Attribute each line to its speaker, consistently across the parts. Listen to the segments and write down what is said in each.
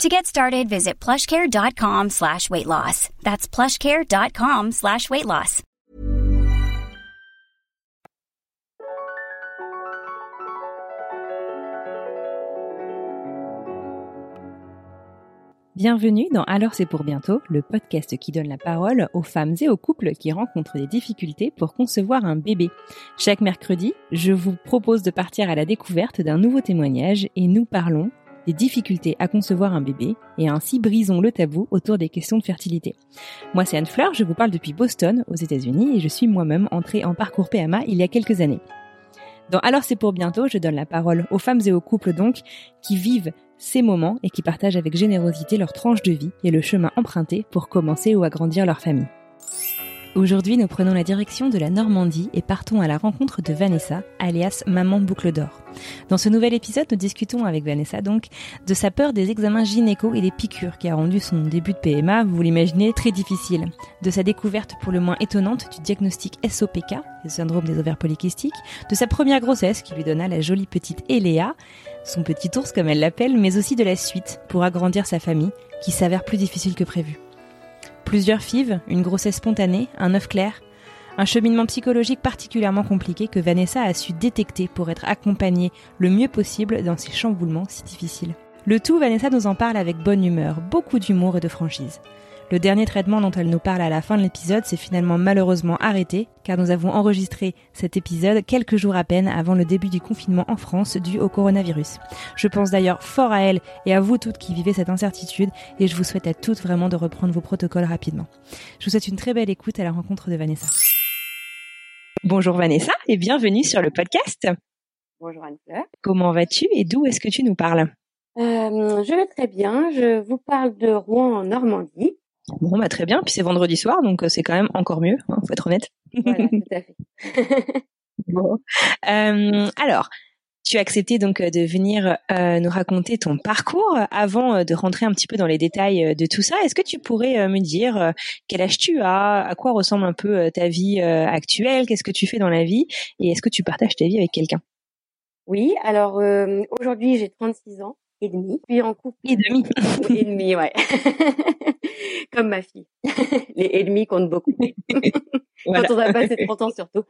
Speaker 1: To get started, visit plushcare.com slash weight loss. That's plushcare.com slash weight loss.
Speaker 2: Bienvenue dans Alors c'est pour bientôt, le podcast qui donne la parole aux femmes et aux couples qui rencontrent des difficultés pour concevoir un bébé. Chaque mercredi, je vous propose de partir à la découverte d'un nouveau témoignage et nous parlons des difficultés à concevoir un bébé et ainsi brisons le tabou autour des questions de fertilité. Moi c'est Anne Fleur, je vous parle depuis Boston aux États-Unis et je suis moi-même entrée en parcours PMA il y a quelques années. Dans Alors c'est pour bientôt, je donne la parole aux femmes et aux couples donc qui vivent ces moments et qui partagent avec générosité leur tranche de vie et le chemin emprunté pour commencer ou agrandir leur famille. Aujourd'hui, nous prenons la direction de la Normandie et partons à la rencontre de Vanessa, alias Maman Boucle d'Or. Dans ce nouvel épisode, nous discutons avec Vanessa donc de sa peur des examens gynéco et des piqûres qui a rendu son début de PMA, vous l'imaginez, très difficile. De sa découverte pour le moins étonnante du diagnostic SOPK, le syndrome des ovaires polykystiques, de sa première grossesse qui lui donna la jolie petite Eléa, son petit ours comme elle l'appelle, mais aussi de la suite pour agrandir sa famille qui s'avère plus difficile que prévu. Plusieurs fives, une grossesse spontanée, un œuf clair, un cheminement psychologique particulièrement compliqué que Vanessa a su détecter pour être accompagnée le mieux possible dans ces chamboulements si difficiles. Le tout, Vanessa nous en parle avec bonne humeur, beaucoup d'humour et de franchise. Le dernier traitement dont elle nous parle à la fin de l'épisode s'est finalement malheureusement arrêté, car nous avons enregistré cet épisode quelques jours à peine avant le début du confinement en France dû au coronavirus. Je pense d'ailleurs fort à elle et à vous toutes qui vivez cette incertitude, et je vous souhaite à toutes vraiment de reprendre vos protocoles rapidement. Je vous souhaite une très belle écoute à la rencontre de Vanessa. Bonjour Vanessa et bienvenue sur le podcast.
Speaker 3: Bonjour Anne-Fleur.
Speaker 2: Comment vas-tu et d'où est-ce que tu nous parles?
Speaker 3: Euh, Je vais très bien. Je vous parle de Rouen en Normandie.
Speaker 2: Bon, bah très bien. Puis c'est vendredi soir, donc euh, c'est quand même encore mieux. Hein, faut être honnête.
Speaker 3: Voilà, tout à fait.
Speaker 2: bon. Euh, alors, tu as accepté donc euh, de venir euh, nous raconter ton parcours avant euh, de rentrer un petit peu dans les détails de tout ça. Est-ce que tu pourrais me dire quel âge tu as, à quoi ressemble un peu ta vie actuelle, qu'est-ce que tu fais dans la vie et est-ce que tu partages ta vie avec quelqu'un?
Speaker 3: Oui, alors aujourd'hui j'ai 36 ans et demi, puis en couple
Speaker 2: et demi
Speaker 3: et demi, ouais. Comme ma fille. Les ennemis comptent beaucoup. Quand on a passé 30 ans surtout.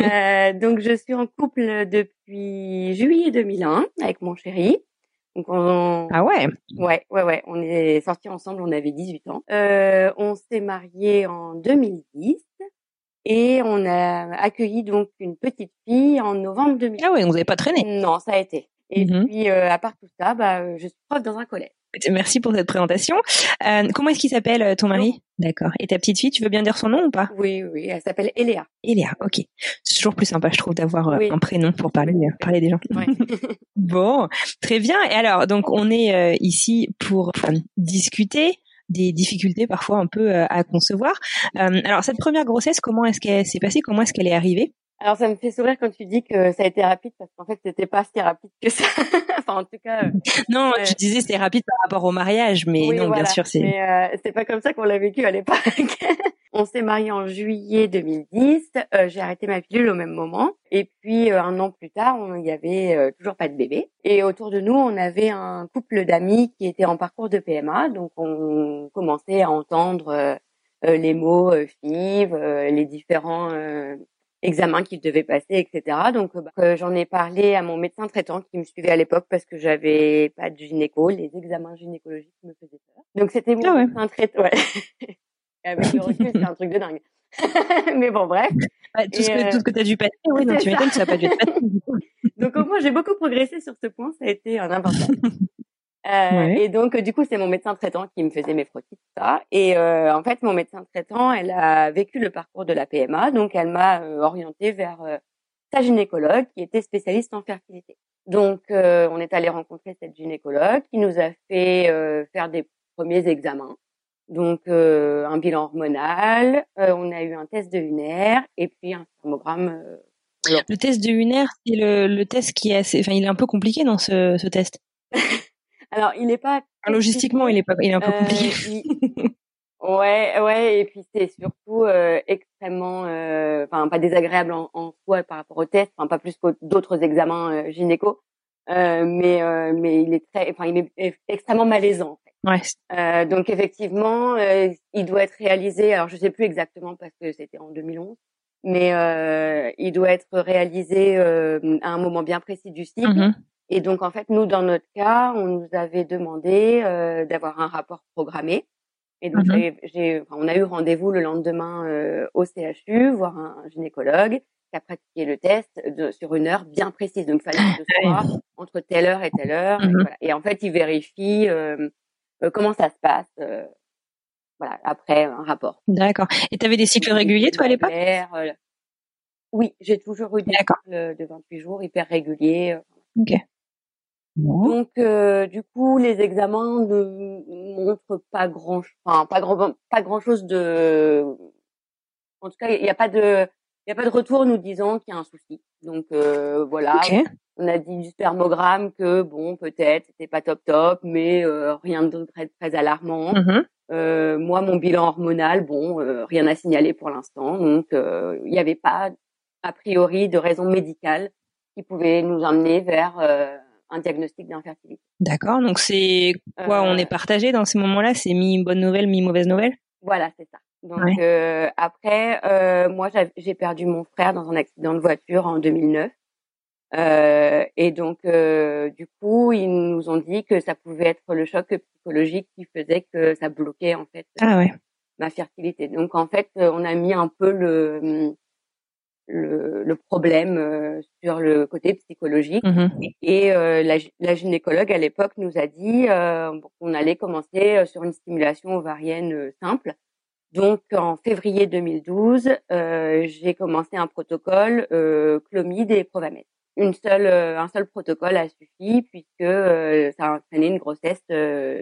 Speaker 3: euh, donc je suis en couple depuis juillet 2001 avec mon chéri.
Speaker 2: Donc on... Ah ouais.
Speaker 3: Ouais, ouais, ouais. On est sortis ensemble. On avait 18 ans. Euh, on s'est mariés en 2010 et on a accueilli donc une petite fille en novembre 2010.
Speaker 2: Ah ouais, vous n'avez pas traîné.
Speaker 3: Non, ça a été. Et mmh puis euh, à part tout ça, bah je suis prof dans un collège.
Speaker 2: Merci pour cette présentation. Euh, comment est-ce qu'il s'appelle euh, ton mari? D'accord. Et ta petite fille, tu veux bien dire son nom ou pas?
Speaker 3: Oui, oui, elle s'appelle Eléa.
Speaker 2: Eléa, ok. C'est toujours plus sympa, je trouve, d'avoir euh, un prénom pour parler, parler des gens.
Speaker 3: Ouais.
Speaker 2: bon, très bien. Et alors, donc, on est ici pour discuter des difficultés parfois un peu à concevoir. alors, cette première grossesse, comment est-ce qu'elle s'est passée? Comment est-ce qu'elle est arrivée?
Speaker 3: Alors ça me fait sourire quand tu dis que ça a été rapide parce qu'en fait c'était pas si rapide que ça. enfin en tout cas. Euh,
Speaker 2: non, tu disais c'était rapide par rapport au mariage, mais non bien sûr c'est.
Speaker 3: Mais euh, c'est pas comme ça qu'on l'a vécu à l'époque. on s'est marié en juillet 2010. Euh, J'ai arrêté ma pilule au même moment. Et puis euh, un an plus tard, il y avait toujours pas de bébé. Et autour de nous, on avait un couple d'amis qui étaient en parcours de PMA, donc on commençait à entendre les mots FIV, les différents examens qu'il devait passer, etc. Donc bah, euh, j'en ai parlé à mon médecin traitant qui me suivait à l'époque parce que j'avais pas de gynéco, les examens gynécologiques me faisaient peur. Donc c'était mon ah médecin traitant. Ouais. Avec le recul, c'est un truc de dingue. Mais bon, bref.
Speaker 2: tout, ce que, euh, tout ce que tu as dû passer, oui, donc tu m'étonnes ça n'a pas dû être facile.
Speaker 3: donc au moins, j'ai beaucoup progressé sur ce point, ça a été un important. Euh, Et donc, du coup, c'est mon médecin traitant qui me faisait mes frottis, tout ça. Et euh, en fait, mon médecin traitant, elle a vécu le parcours de la PMA, donc elle m'a euh, orientée vers euh, sa gynécologue qui était spécialiste en fertilité. Donc, on est allé rencontrer cette gynécologue qui nous a fait faire des premiers examens. Donc un bilan hormonal, on a eu un test de UNR et puis un thermogramme.
Speaker 2: le test de UNR, c'est le, le, test qui est assez, enfin il est un peu compliqué dans ce, ce test.
Speaker 3: Alors il n'est pas
Speaker 2: logistiquement il est pas, il est un peu compliqué.
Speaker 3: Ouais, ouais, et puis c'est surtout euh, extrêmement, euh, enfin pas désagréable en, en, soi par rapport au test, enfin pas plus que d'autres examens euh, gynéco, euh, mais mais il est très, enfin il est extrêmement malaisant. En fait. Ouais. donc effectivement, il doit être réalisé. Alors je sais plus exactement parce que c'était en 2011, mais il doit être réalisé à un moment bien précis du cycle. Mm-hmm. Et donc en fait, nous dans notre cas, on nous avait demandé d'avoir un rapport programmé. Et donc, mmh j'ai, enfin, on a eu rendez-vous le lendemain euh, au CHU, voir un, gynécologue qui a pratiqué le test de, sur une heure bien précise. Donc, il fallait que ce soit entre telle heure et telle heure. et, mmh voilà. et, en fait, il vérifie euh, euh, comment ça se passe. Euh, voilà, après un rapport.
Speaker 2: D'accord. Et tu avais des cycles réguliers, toi, à l'époque?
Speaker 3: Oui, j'ai toujours eu des cycles de 28 jours hyper réguliers.
Speaker 2: Ok.
Speaker 3: Donc euh, du coup, les examens ne montrent pas grand, enfin pas grand, pas grand chose de. En tout cas, il n'y a pas de, il y a pas de retour nous disant qu'il y a un souci. Donc euh, voilà, on a dit du spermogramme que bon, peut-être c'était pas top top, mais euh, rien de très très alarmant. Mmh euh, moi, mon bilan hormonal, bon, euh, rien à signaler pour l'instant. Donc il n'y avait pas a priori de raison médicale qui pouvait nous emmener vers un diagnostic d'infertilité.
Speaker 2: D'accord. Donc c'est quoi On est euh, partagé dans ces moments-là? C'est mi bonne nouvelle, mi mauvaise nouvelle?
Speaker 3: Voilà, c'est ça. Donc euh, après, euh, moi j'ai perdu mon frère dans un accident de voiture en 2009. Euh, et donc, euh, du coup, ils nous ont dit que ça pouvait être le choc psychologique qui faisait que ça bloquait en fait
Speaker 2: ah ouais.
Speaker 3: ma fertilité. Donc, en fait, on a mis un peu le le, le problème euh, sur le côté psychologique. Mmh et euh, la, la, gynécologue à l'époque nous a dit euh, qu'on allait commencer sur une stimulation ovarienne simple. Donc en février 2012, j'ai commencé un protocole clomide et Provamed. Une seule, un seul protocole a suffi puisque ça a entraîné une grossesse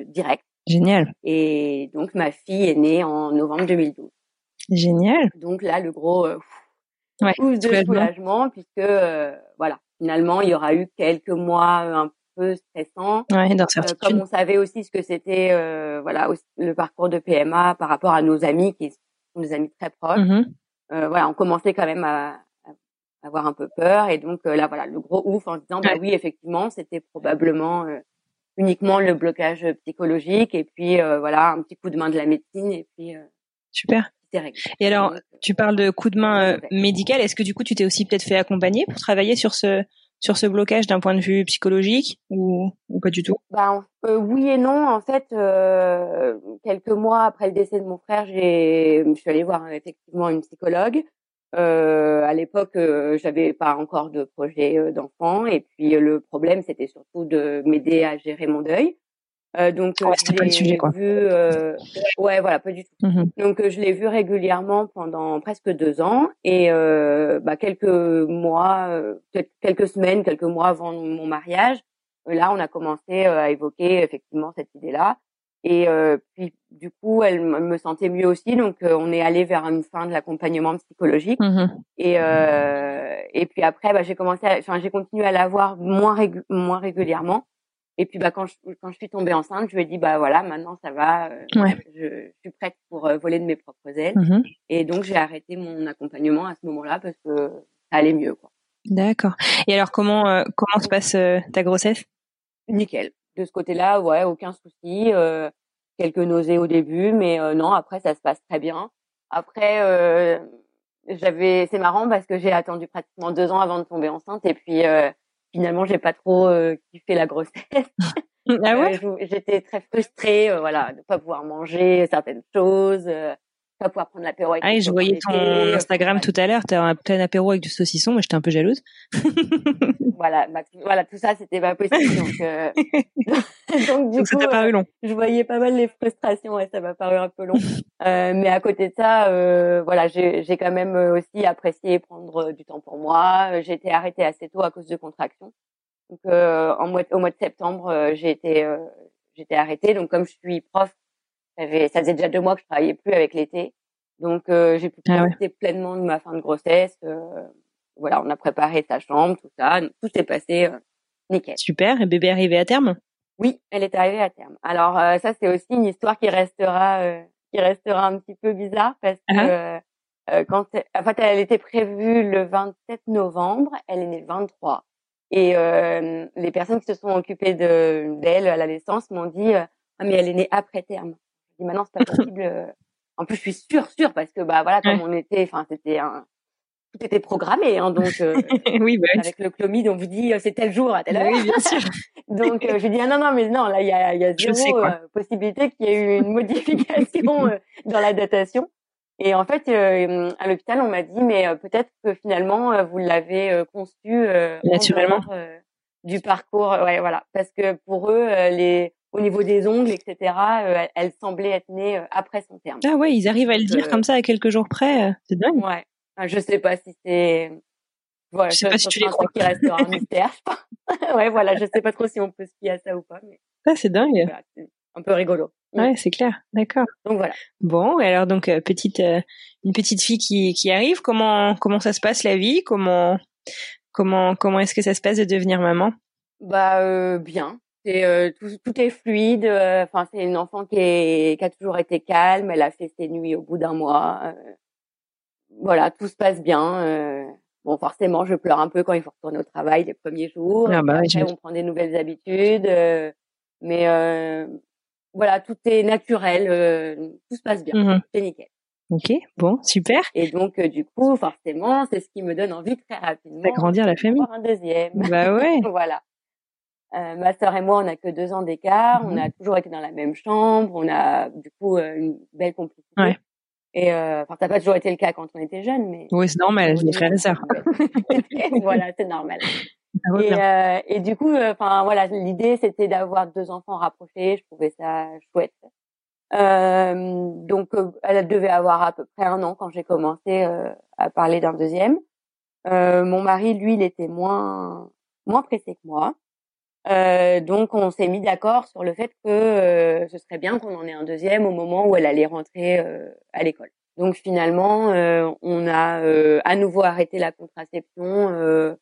Speaker 3: directe.
Speaker 2: Génial.
Speaker 3: Et donc ma fille est née en novembre 2012.
Speaker 2: Génial.
Speaker 3: Donc là, le gros ouais, plus de soulagement, puisque euh, voilà, finalement, il y aura eu quelques mois euh, un peu stressants.
Speaker 2: Ouais,
Speaker 3: euh, comme on savait aussi ce que c'était, voilà, le parcours de PMA par rapport à nos amis qui sont des amis très proches. Mmh voilà, on commençait quand même à, avoir un peu peur, et donc là, voilà, le gros ouf en se disant, bah oui, effectivement, c'était probablement uniquement le blocage psychologique, et puis voilà, un petit coup de main de la médecine, et puis.
Speaker 2: Super. Et alors, tu parles de coup de main euh, médical. Est-ce que du coup, tu t'es aussi peut-être fait accompagner pour travailler sur ce sur ce blocage d'un point de vue psychologique ou, ou pas du tout?
Speaker 3: Bah, euh, Oui et non. En fait, euh, quelques mois après le décès de mon frère, j'ai, je suis allée voir effectivement une psychologue. Euh, à l'époque, euh, j'avais pas encore de projet d'enfant et puis le problème, c'était surtout de m'aider à gérer mon deuil. Euh, donc
Speaker 2: ouais,
Speaker 3: je
Speaker 2: pas le sujet, quoi.
Speaker 3: vu, euh, ouais, voilà, pas du tout. Mmh donc je l'ai vu régulièrement pendant presque deux ans et euh, bah, quelques mois, euh, quelques semaines, quelques mois avant mon mariage, euh, là on a commencé à évoquer effectivement cette idée-là. Et puis du coup, elle me sentait mieux aussi, donc on est allé vers une fin de l'accompagnement psychologique. Mmh et et puis après, bah, j'ai commencé, enfin j'ai continué à l'avoir moins moins régulièrement. Et puis bah quand je quand je suis tombée enceinte, je lui ai dit bah voilà maintenant ça va, euh, je, suis prête pour euh, voler de mes propres ailes. Mmh et donc j'ai arrêté mon accompagnement à ce moment-là parce que ça allait mieux quoi.
Speaker 2: D'accord. Et alors comment euh, comment se passe ta grossesse?
Speaker 3: Nickel. De ce côté-là, ouais, aucun souci. quelques nausées au début, mais non après ça se passe très bien. Après j'avais c'est marrant parce que j'ai attendu pratiquement deux ans avant de tomber enceinte et puis finalement, j'ai pas trop euh, kiffé la grossesse.
Speaker 2: Ah ouais?
Speaker 3: Euh, J'étais très frustrée, euh, voilà, de pas pouvoir manger certaines choses, pas pouvoir prendre l'apéro. Avec
Speaker 2: ah, je voyais ton Instagram tout à l'heure, t'as un plein apéro avec du saucisson, mais j'étais un peu jalouse.
Speaker 3: voilà, bah, voilà, tout ça, c'était pas possible. Donc, euh... donc du coup,
Speaker 2: paru long.
Speaker 3: je voyais pas mal les frustrations, et ça m'a paru un peu long. mais à côté de ça, voilà, j'ai quand même aussi apprécié prendre du temps pour moi. J'ai été arrêtée assez tôt à cause de contractions. Donc, euh, en mois, au mois de septembre, euh, j'ai été, euh, j'étais arrêtée. Donc, comme je suis prof, J'avais, ça faisait déjà deux mois que je travaillais plus avec l'été, donc euh, j'ai pu
Speaker 2: Ah ouais.
Speaker 3: profiter pleinement de ma fin de grossesse. euh, voilà, on a préparé sa chambre, tout ça, tout s'est passé euh, nickel.
Speaker 2: Super. Et bébé arrivé à terme?
Speaker 3: Oui, elle est arrivée à terme. Alors euh, ça, c'est aussi une histoire qui restera, euh, qui restera un petit peu bizarre parce que
Speaker 2: Ah.
Speaker 3: euh, euh, quand, en fait, elle était prévue le 27 novembre, elle est née le 23. Et euh, les personnes qui se sont occupées de d'elle à la naissance m'ont dit euh, ah mais elle est née après terme. Je dis maintenant c'est pas possible. euh. En plus je suis sûre sûre parce que bah voilà comme on était, enfin c'était un tout était programmé hein, donc euh,
Speaker 2: Oui, bah oui.
Speaker 3: avec le clomide on vous dit euh, c'est tel jour à telle heure.
Speaker 2: Oui, bien sûr.
Speaker 3: Donc euh, je lui dis ah non non mais non là il y a, y a
Speaker 2: sais,
Speaker 3: zéro
Speaker 2: quoi.
Speaker 3: euh, possibilité qu'il y ait eu une modification euh, dans la datation. Et en fait euh, à l'hôpital on m'a dit mais euh, peut-être que finalement euh, vous l'avez euh, conçu euh, en
Speaker 2: Naturellement.
Speaker 3: dehors, euh, du parcours ouais voilà parce que pour eux euh, les au niveau des ongles etc euh, elle, semblait être née euh, après son terme.
Speaker 2: Ah ouais, ils arrivent à le dire
Speaker 3: Euh,
Speaker 2: comme ça à quelques jours près. C'est dingue.
Speaker 3: Ouais. Enfin, je sais pas si c'est voilà,
Speaker 2: Je sais pas si tu les
Speaker 3: truc qui restera un mystère. ouais, voilà, je sais pas trop si on peut se fier à ça ou pas, mais
Speaker 2: Ah, c'est dingue.
Speaker 3: voilà, un peu rigolo.
Speaker 2: Ouais, c'est clair. D'accord.
Speaker 3: Donc voilà.
Speaker 2: Bon, et alors donc euh, petite euh, une petite fille qui qui arrive, comment comment ça se passe la vie? Comment comment comment est-ce que ça se passe de devenir maman?
Speaker 3: Bah euh, bien. C'est euh, tout, tout est fluide. euh, Enfin, c'est une enfant qui est qui a toujours été calme. Elle a fait ses nuits au bout d'un mois. euh, voilà, tout se passe bien. Bon, forcément, je pleure un peu quand il faut retourner au travail les premiers jours.
Speaker 2: Ah bah
Speaker 3: après, on prend des nouvelles habitudes. mais voilà, tout est naturel. tout se passe bien.
Speaker 2: Mhm.
Speaker 3: C'est nickel.
Speaker 2: Ok, bon, super.
Speaker 3: Et donc, euh, du coup, forcément, c'est ce qui me donne envie très rapidement
Speaker 2: D'agrandir la famille.
Speaker 3: d'avoir un deuxième.
Speaker 2: Bah ouais.
Speaker 3: voilà. Euh, ma sœur et moi, on a que deux ans d'écart. On
Speaker 2: Mhm.
Speaker 3: a toujours été dans la même chambre. On a du coup euh, une belle complicité.
Speaker 2: Ouais.
Speaker 3: Et euh, enfin, ça n'a pas toujours été le cas quand on était jeune, mais
Speaker 2: Oui, c'est normal, les frères et sœurs.
Speaker 3: voilà, c'est normal. Et, euh, et du coup, enfin voilà, l'idée c'était d'avoir deux enfants rapprochés. Je trouvais ça chouette. Euh, donc, euh, elle devait avoir à peu près un an quand j'ai commencé euh, à parler d'un deuxième. Euh, mon mari, lui, il était moins moins pressé que moi. Euh, donc, on s'est mis d'accord sur le fait que euh, ce serait bien qu'on en ait un deuxième au moment où elle allait rentrer euh, à l'école. Donc, finalement, euh, on a euh, à nouveau arrêté la contraception. Euh,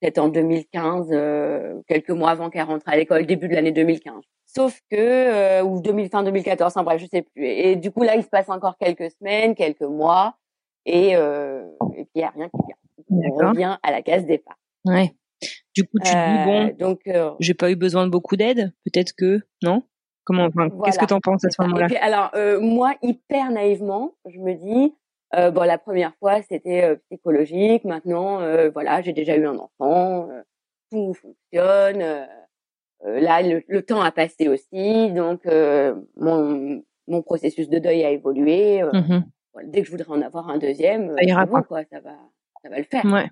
Speaker 3: peut-être en 2015, euh, quelques mois avant qu'elle rentre à l'école, début de l'année 2015. Sauf que, euh, ou 2000, fin 2014, enfin bref, je sais plus. Et, du coup, là, il se passe encore quelques semaines, quelques mois, et, euh, et puis il n'y a rien qui vient. On revient à la case départ.
Speaker 2: Ouais. Du coup, tu te dis
Speaker 3: Euh,
Speaker 2: bon,
Speaker 3: donc, euh,
Speaker 2: j'ai pas eu besoin de beaucoup d'aide, peut-être que non? Comment enfin,
Speaker 3: Voilà,
Speaker 2: qu'est-ce que t'en penses à ce moment-là?
Speaker 3: alors, euh, moi, hyper naïvement, je me dis, euh, bon, la première fois, c'était euh, psychologique. Maintenant, euh, voilà, j'ai déjà eu un enfant, euh, tout fonctionne. euh, euh, là, le, le temps a passé aussi, donc euh, mon, mon processus de deuil a évolué. euh, voilà, dès que je voudrais en avoir un deuxième,
Speaker 2: Ça ira
Speaker 3: bon,
Speaker 2: pas.
Speaker 3: quoi, ça va, ça va le faire.
Speaker 2: Ouais.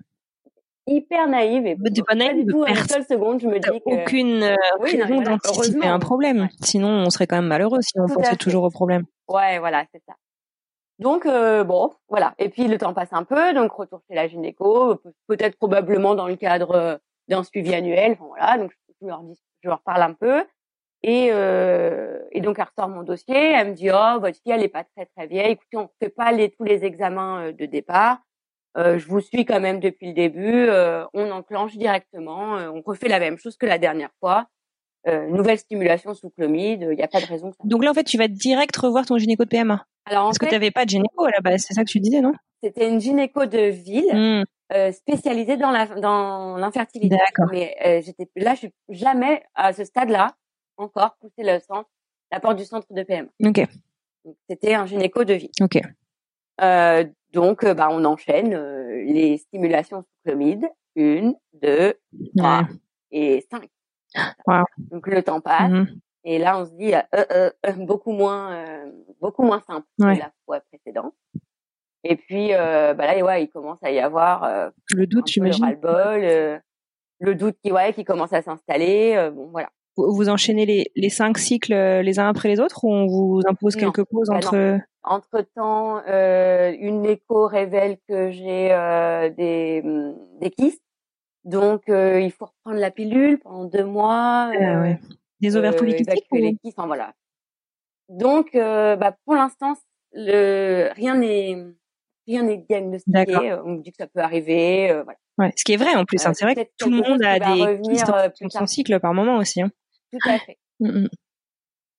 Speaker 3: Hyper naïve et
Speaker 2: pas naïve,
Speaker 3: du tout. Une seule seconde, je me dis que
Speaker 2: aucune euh,
Speaker 3: Oui,
Speaker 2: raison
Speaker 3: voilà,
Speaker 2: d'anticiper un problème.
Speaker 3: Ouais.
Speaker 2: Sinon, on serait quand même malheureux si on pensait toujours au problème.
Speaker 3: Ouais, voilà, c'est ça. Donc euh, bon, voilà. Et puis le temps passe un peu, donc retour chez la gynéco, pe- peut-être probablement dans le cadre euh, d'un suivi annuel. Enfin voilà, donc je leur dis, je leur parle un peu. Et, euh, et donc elle ressort mon dossier, elle me dit oh votre fille elle est pas très très vieille. Écoutez, on fait pas les, tous les examens euh, de départ. Euh, je vous suis quand même depuis le début. euh, on enclenche directement. euh, on refait la même chose que la dernière fois. Euh, nouvelle stimulation sous chlomide. Il n'y a pas de raison que ça.
Speaker 2: Donc là, en fait, tu vas direct revoir ton gynéco de PMA.
Speaker 3: Alors en
Speaker 2: Parce que
Speaker 3: fait,
Speaker 2: t'avais pas de gynéco à la base, c'est ça que tu disais, non?
Speaker 3: C'était une gynéco de ville euh, spécialisée dans la dans l'infertilité.
Speaker 2: D'accord.
Speaker 3: Mais euh, j'étais là, je suis jamais à ce stade-là encore poussé le centre, la porte du centre de PM.
Speaker 2: Ok,
Speaker 3: C'était un gynéco de ville.
Speaker 2: ok.
Speaker 3: Euh, donc, euh, bah, on enchaîne euh, les stimulations sous chlomide, une, deux, trois
Speaker 2: Ouais.
Speaker 3: et cinq.
Speaker 2: Wow.
Speaker 3: Donc le temps passe
Speaker 2: Mhm.
Speaker 3: et là on se dit euh, euh, euh, beaucoup moins euh, beaucoup moins simple
Speaker 2: Ouais.
Speaker 3: que la fois précédente. Et puis euh, bah là ouais, il commence à y avoir euh,
Speaker 2: Le doute,
Speaker 3: le
Speaker 2: j'imagine.
Speaker 3: ras-le-bol, le doute qui ouais qui commence à s'installer. bon voilà.
Speaker 2: Vous enchaînez les, les cinq cycles euh, les uns après les autres ou on vous impose
Speaker 3: Non.
Speaker 2: quelques pauses
Speaker 3: Bah
Speaker 2: entre
Speaker 3: Entre temps, une écho révèle que j'ai euh, des hum, des kystes, donc euh, il faut reprendre la pilule pendant deux mois.
Speaker 2: Ah ouais. des ovaires
Speaker 3: euh,
Speaker 2: polykystiques ou...
Speaker 3: les kystes, enfin voilà. Donc, bah, pour l'instant, le rien n'est rien n'est diagnostiqué. On me dit que ça peut arriver. voilà.
Speaker 2: Ouais, ce qui est vrai en plus. Hein. C'est vrai que tout le monde a des son cycle par moment aussi. Hein.
Speaker 3: Tout à fait. Mmh.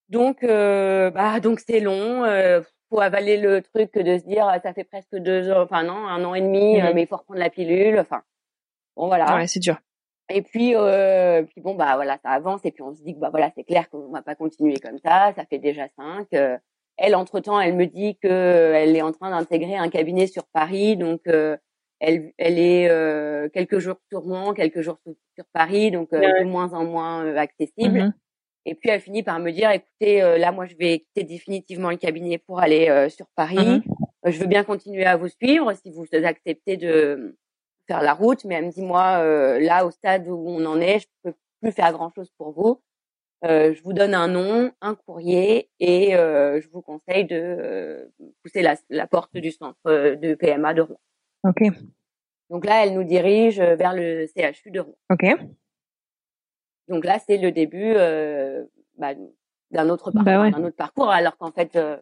Speaker 3: Donc, bah donc c'est long. Euh, faut avaler le truc de se dire ça fait presque deux ans, enfin non, un an et demi, mmh. mais il faut reprendre la pilule. Enfin, bon voilà.
Speaker 2: Ouais, c'est dur.
Speaker 3: Et puis, euh, puis bon bah voilà, ça avance et puis on se dit que bah voilà, c'est clair qu'on va pas continuer comme ça. Ça fait déjà cinq. elle, entre temps, elle me dit que elle est en train d'intégrer un cabinet sur Paris, donc elle, elle est euh, quelques jours sur Rouen, quelques jours sur, Paris, donc euh, de moins en moins euh, accessible. Mm-hmm. Et puis elle finit par me dire, écoutez, là moi je vais quitter définitivement le cabinet pour aller sur Paris. Mm-hmm. je veux bien continuer à vous suivre si vous acceptez de faire la route, mais elle me dit moi là au stade où on en est, je peux plus faire grand chose pour vous. je vous donne un nom, un courrier et je vous conseille de pousser la, la, porte du centre de PMA de Rouen.
Speaker 2: Ok.
Speaker 3: Donc là, elle nous dirige vers le CHU de Rouen.
Speaker 2: Ok.
Speaker 3: Donc là, c'est le début euh, bah, d'un autre parcours, bah d'un autre parcours. Alors qu'en fait, euh,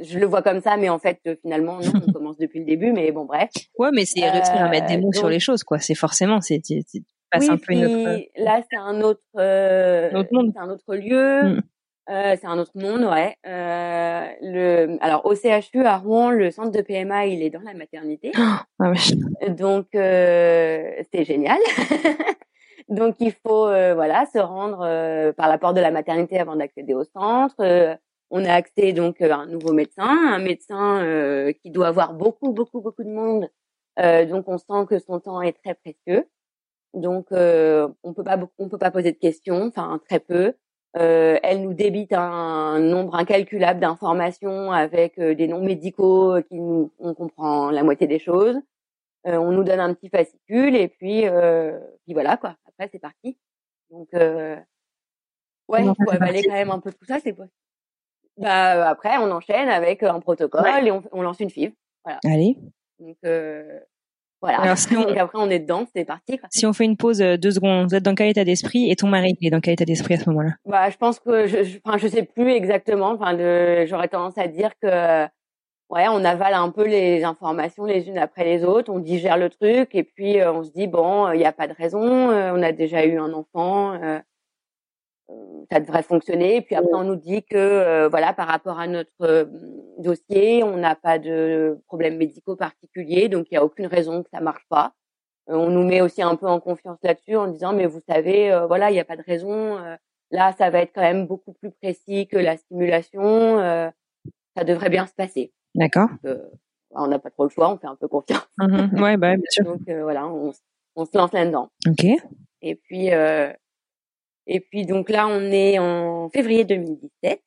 Speaker 3: je le vois comme ça, mais en fait, euh, finalement, non, on commence depuis le début. Mais bon, bref.
Speaker 2: Ouais, mais c'est réussir à mettre des mots sur les choses, quoi. C'est forcément, c'est
Speaker 3: oui, un peu une autre... Là, c'est un autre, autre monde. un autre lieu. Mm. Euh, c'est un autre monde, ouais. Euh, le, alors au CHU à Rouen, le centre de PMA, il est dans la maternité.
Speaker 2: Ah
Speaker 3: Donc euh, c'est génial. Donc il faut euh, voilà se rendre euh, par la porte de la maternité avant d'accéder au centre. on a accès donc à un nouveau médecin, un médecin qui doit avoir beaucoup beaucoup beaucoup de monde. donc on sent que son temps est très précieux. Donc on peut pas on peut pas poser de questions, enfin très peu. Euh, elle nous débite un nombre incalculable d'informations avec euh, des noms médicaux euh, qui nous, on comprend la moitié des choses. Euh, on nous donne un petit fascicule et puis, puis voilà quoi. Après c'est parti. Donc ouais, il faut avaler quand même un peu tout ça. C'est possible. Bah après on enchaîne avec un protocole et on, on, lance une FIV. Voilà.
Speaker 2: Allez.
Speaker 3: Donc voilà. Alors, si on... après, on est dedans, c'est parti. Quoi.
Speaker 2: Si on fait une pause euh, deux secondes, vous êtes dans quel état d'esprit et ton mari est dans quel état d'esprit à ce moment-là?
Speaker 3: Bah, je pense que je, je, enfin, je sais plus exactement. Enfin, de, j'aurais tendance à dire que, ouais, on avale un peu les informations les unes après les autres, on digère le truc et puis euh, on se dit bon, il n'y a pas de raison, euh, on a déjà eu un enfant ça devrait fonctionner. Et puis après, on nous dit que euh, voilà, par rapport à notre euh, dossier, on n'a pas de problèmes médicaux particuliers, donc il n'y a aucune raison que ça marche pas. Euh, on nous met aussi un peu en confiance là-dessus en disant mais vous savez, voilà, il n'y a pas de raison. là, ça va être quand même beaucoup plus précis que la stimulation. ça devrait bien se passer.
Speaker 2: D'accord.
Speaker 3: on n'a pas trop le choix, on fait un peu confiance.
Speaker 2: Mmh ouais, bah, bien sûr.
Speaker 3: donc voilà, on, on se lance là-dedans.
Speaker 2: Ok.
Speaker 3: Et puis et puis donc là, on est en février 2017.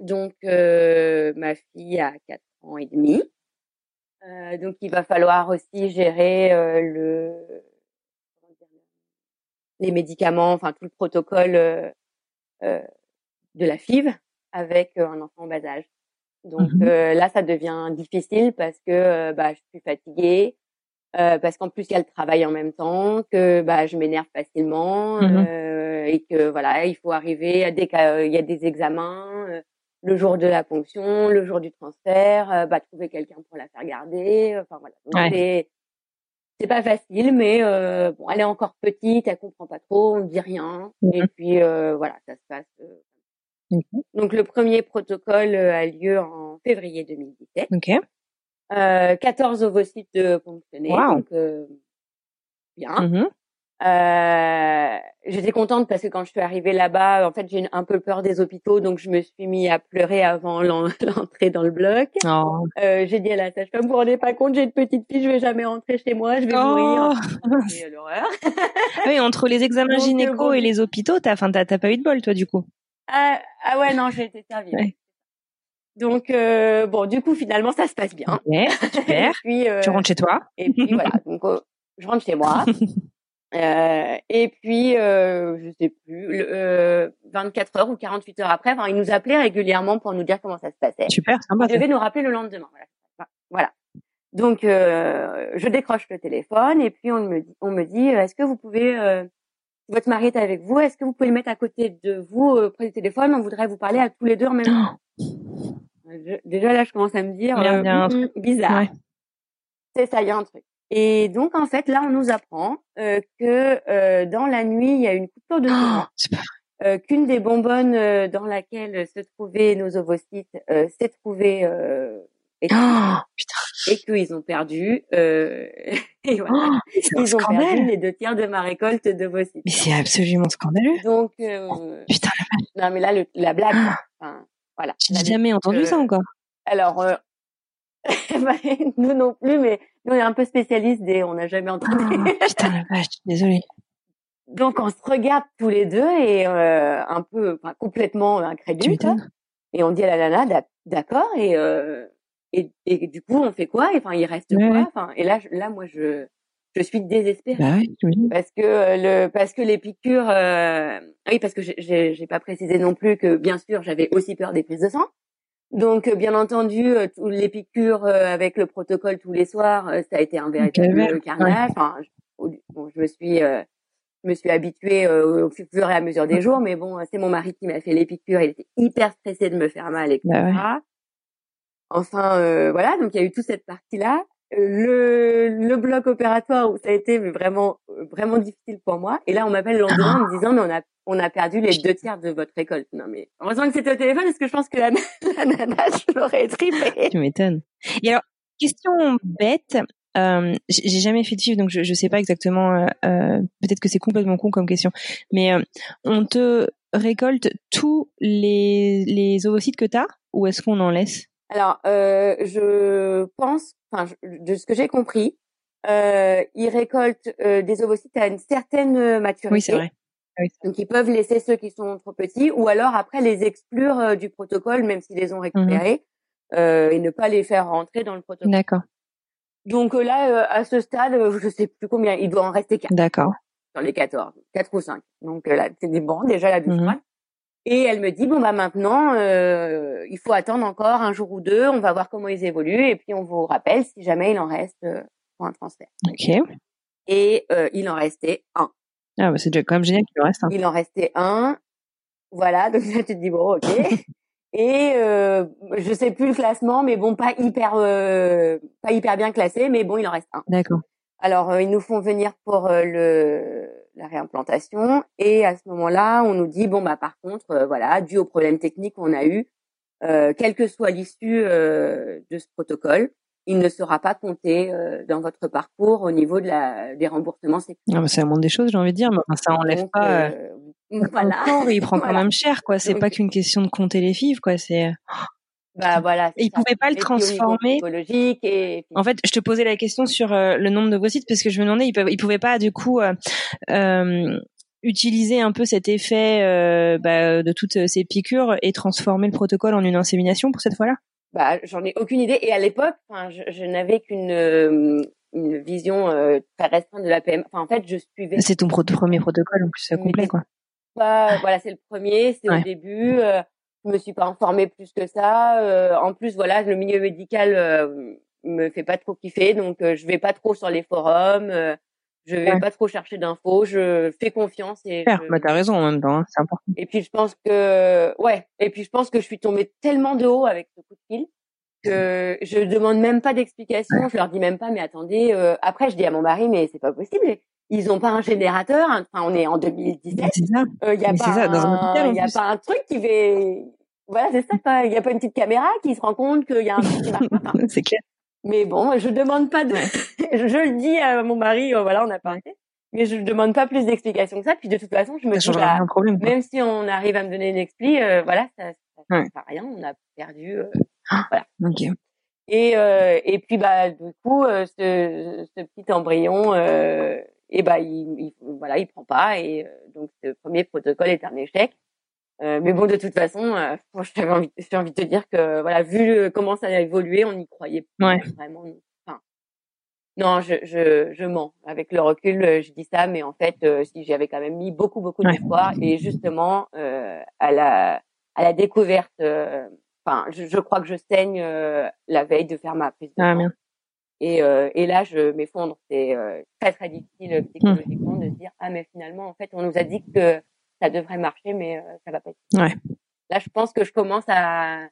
Speaker 3: Donc euh, ma fille a 4 ans et demi. Euh, donc il va falloir aussi gérer euh, le les médicaments, enfin tout le protocole euh, euh, de la FIV avec un enfant en bas âge. Donc mmh là, ça devient difficile parce que bah, je suis fatiguée, euh, parce qu'en plus il y a le travail en même temps, que bah je m'énerve facilement mmh euh, et que voilà il faut arriver à dès qu'il y a des examens, euh, le jour de la ponction, le jour du transfert, euh, bah trouver quelqu'un pour la faire garder, enfin voilà. c'est c'est pas facile, mais bon elle est encore petite, elle comprend pas trop, on dit rien mmh et puis voilà ça se passe. Donc le premier protocole a lieu en février 2017.
Speaker 2: Ok.
Speaker 3: Euh, 14 ovocytes de ponctionnés, donc euh, bien. Euh, J'étais contente parce que quand je suis arrivée là-bas, en fait, j'ai un peu peur des hôpitaux, donc je me suis mis à pleurer avant l'entrée dans le bloc.
Speaker 2: Oh.
Speaker 3: Euh, j'ai dit à la sage-femme, vous vous rendez pas compte, j'ai une petite fille, je vais jamais rentrer chez moi, je vais oh. mourir. l'horreur.
Speaker 2: oui, entre les examens gynéco et les hôpitaux, t'as, enfin, t'as, pas eu de bol, toi, du coup?
Speaker 3: Ah, ah ouais, non, j'ai été servie. Ouais. Donc euh, bon, du coup finalement ça se passe bien.
Speaker 2: super. puis, euh, tu rentres chez toi.
Speaker 3: et puis voilà, donc euh, je rentre chez moi. Euh, et puis je sais plus, 24 heures ou 48 heures après, enfin, il nous appelait régulièrement pour nous dire comment ça se passait.
Speaker 2: Super, sympa.
Speaker 3: Il devait nous rappeler le lendemain. Voilà. voilà. Donc je décroche le téléphone et puis on me dit, on me dit, est-ce que vous pouvez votre mari est avec vous, est-ce que vous pouvez le mettre à côté de vous euh, près du téléphone? On voudrait vous parler à tous les deux en même temps. déjà là, je commence à me dire
Speaker 2: Merde, il y a un truc.
Speaker 3: bizarre.
Speaker 2: Ouais.
Speaker 3: C'est ça, il y a un truc. Et donc en fait, là, on nous apprend euh, que euh, dans la nuit, il y a une coupure de courant.
Speaker 2: Oh, c'est pas
Speaker 3: euh, qu'une des bonbonnes euh, dans laquelle se trouvaient nos ovocytes euh, s'est trouvée éteinte
Speaker 2: Oh, putain.
Speaker 3: et qu'ils ont perdu euh, et voilà,
Speaker 2: Oh,
Speaker 3: ils ont perdu
Speaker 2: scandale.
Speaker 3: les deux tiers de ma récolte d'ovocytes.
Speaker 2: Mais c'est absolument scandaleux.
Speaker 3: Donc euh,
Speaker 2: Putain,
Speaker 3: non mais là le, la blague, quoi. Enfin, voilà.
Speaker 2: j'ai
Speaker 3: La-
Speaker 2: jamais entendu
Speaker 3: euh,
Speaker 2: ça encore.
Speaker 3: Alors euh, bah, nous non plus, mais nous on est un peu spécialistes des, on n'a jamais entendu.
Speaker 2: Oh, putain la vache, désolée.
Speaker 3: Donc on se regarde tous les deux et euh, un peu, enfin, complètement incrédule. Et on dit à la nana, d'ac- d'accord, et, euh, et, et du coup, on fait quoi? Enfin, il reste
Speaker 2: Ouais,
Speaker 3: quoi? Enfin, Et là, je- là, moi, je, je suis désespérée.
Speaker 2: Bah ouais, j'imagine.
Speaker 3: Parce que euh, le, parce que les piqûres, euh, ah oui, parce que j'ai- j'ai pas précisé non plus que bien sûr j'avais aussi peur des prises de sang. Donc euh, bien entendu, euh, tous les piqûres euh, avec le protocole tous les soirs, ça a été un véritable carnage. Enfin, je, bon, je me suis, euh, je me suis habituée euh, au fur et à mesure des jours, mais bon, c'est mon mari qui m'a fait les piqûres. Il était hyper stressé de me faire mal, etc.
Speaker 2: Bah ouais.
Speaker 3: Enfin, euh, voilà, donc il y a eu toute cette partie-là. Le, le bloc opératoire où ça a été vraiment vraiment difficile pour moi. Et là, on m'appelle le en me disant mais on a on a perdu les deux tiers de votre récolte. Non mais heureusement que c'était au téléphone parce que je pense que la, la nana je l'aurais.
Speaker 2: Tu m'étonnes. Et alors, question bête. Euh, j'ai j'ai jamais fait de chiffre, donc je, je sais pas exactement. euh, euh, Peut-être que c'est complètement con comme question, mais euh, on te récolte tous les les ovocytes que t'as, ou est-ce qu'on en laisse?
Speaker 3: Alors, euh, je pense, enfin, de ce que j'ai compris, euh, ils récoltent euh, des ovocytes à une certaine euh, maturité.
Speaker 2: Oui, c'est vrai.
Speaker 3: Donc ils peuvent laisser ceux qui sont trop petits ou alors après les exclure euh, du protocole même s'ils les ont récupérés euh, et ne pas les faire rentrer dans le protocole.
Speaker 2: D'accord,
Speaker 3: Donc là euh, à ce stade je sais plus combien il doit en rester quatre
Speaker 2: d'accord.
Speaker 3: dans les 14, quatre ou cinq. Donc là c'est des bons déjà la douche
Speaker 2: Mhm.
Speaker 3: froide. Et elle me dit bon bah maintenant euh, il faut attendre encore un jour ou deux, on va voir comment ils évoluent et puis on vous rappelle si jamais il en reste euh, pour un transfert.
Speaker 2: Ok.
Speaker 3: Et euh, il en restait un.
Speaker 2: Ah bah c'est déjà quand même génial qu'il en reste un.
Speaker 3: Il en restait un. Voilà, donc là tu te dis bon ok. Et euh, je sais plus le classement, mais bon pas hyper euh, pas hyper bien classé, mais bon il en reste un.
Speaker 2: D'accord.
Speaker 3: Alors euh, ils nous font venir pour le la réimplantation et à ce moment-là on nous dit bon bah par contre euh, voilà dû au problème technique qu'on a eu, euh, quelle que soit l'issue euh, de ce protocole, il ne sera pas compté euh, dans votre parcours au niveau de la des remboursements sécuritaires.
Speaker 2: Ah c'est la moindre des choses, j'ai envie de dire, mais enfin, ça enlève
Speaker 3: Donc,
Speaker 2: pas. euh,
Speaker 3: voilà.
Speaker 2: il prend quand même cher, quoi. C'est
Speaker 3: Donc-
Speaker 2: pas qu'une question de compter les fifs, quoi. C'est.
Speaker 3: Bah voilà.
Speaker 2: Et ils pouvaient pas le transformer
Speaker 3: et
Speaker 2: En fait, je te posais la question sur euh, le nombre d'ovocytes parce que je me demandais, ils, peuvent, ils pouvaient pas du coup euh, euh, utiliser un peu cet effet euh, bah, de toutes ces piqûres et transformer le protocole en une insémination pour cette fois-là?
Speaker 3: bah j'en ai aucune idée. Et à l'époque, je, je n'avais qu'une euh, une vision euh, très restreinte de la PM. Enfin, en fait, je suivais
Speaker 2: C'est ton pro- premier protocole euh,
Speaker 3: Mais
Speaker 2: complet,
Speaker 3: c'est-
Speaker 2: quoi.
Speaker 3: pas. Voilà, c'est le premier, c'est
Speaker 2: Ouais.
Speaker 3: au début. Je me suis pas informée plus que ça. Euh, en plus, voilà, le milieu médical euh, me fait pas trop kiffer, donc euh, je vais pas trop sur les forums. euh, je vais
Speaker 2: Ouais.
Speaker 3: pas trop chercher d'infos. Je fais confiance et
Speaker 2: Super,
Speaker 3: je-
Speaker 2: bah t'as raison en même temps, hein, c'est important.
Speaker 3: Et puis je pense que ouais, et puis je pense que je suis tombée tellement de haut avec ce coup de fil que je demande même pas d'explication, je leur dis même pas mais attendez euh, après je dis à mon mari mais c'est pas possible, ils ont pas un générateur, hein. enfin on est en 2017,
Speaker 2: C'est ça.
Speaker 3: euh, il y a pas
Speaker 2: ça, un
Speaker 3: il y a pas un truc qui fait voilà, c'est ça il y a pas une petite caméra qui se rend compte qu'il y a un truc qui marche pas.
Speaker 2: C'est clair.
Speaker 3: mais bon, je demande pas de je, je le dis à mon mari euh, voilà, on a parlé mais je demande pas plus d'explications que ça puis de toute façon, je me
Speaker 2: Ça
Speaker 3: dis bah,
Speaker 2: problème.
Speaker 3: même si on arrive à me donner une expli, euh, voilà, ça, ça
Speaker 2: Ouais.
Speaker 3: sert à rien, on a perdu. euh.
Speaker 2: Ok.
Speaker 3: Et euh, et puis bah du coup, euh, ce, ce petit embryon, euh, et bah il, il- voilà, il prend pas et euh, donc ce premier protocole est un échec. Euh, mais bon, de toute façon, euh, j'avais envie, j'ai envie de te dire que voilà, vu comment ça a évolué, on n'y croyait pas
Speaker 2: Ouais.
Speaker 3: vraiment. Enfin, non, je, je, je mens. Avec le recul, euh, je dis ça, mais en fait, euh, si j'avais quand même mis beaucoup, beaucoup
Speaker 2: Ouais.
Speaker 3: d'espoir et justement euh, à la à la découverte. euh, Enfin, je, je crois que je saigne euh, la veille de faire ma prise de
Speaker 2: Ah.
Speaker 3: Et, euh, et là, je m'effondre. C'est euh, très très difficile euh, psychologiquement de se dire ah mais finalement en fait on nous a dit que ça devrait marcher mais euh, ça va pas. Être...
Speaker 2: Ouais.
Speaker 3: Là je pense que je commence à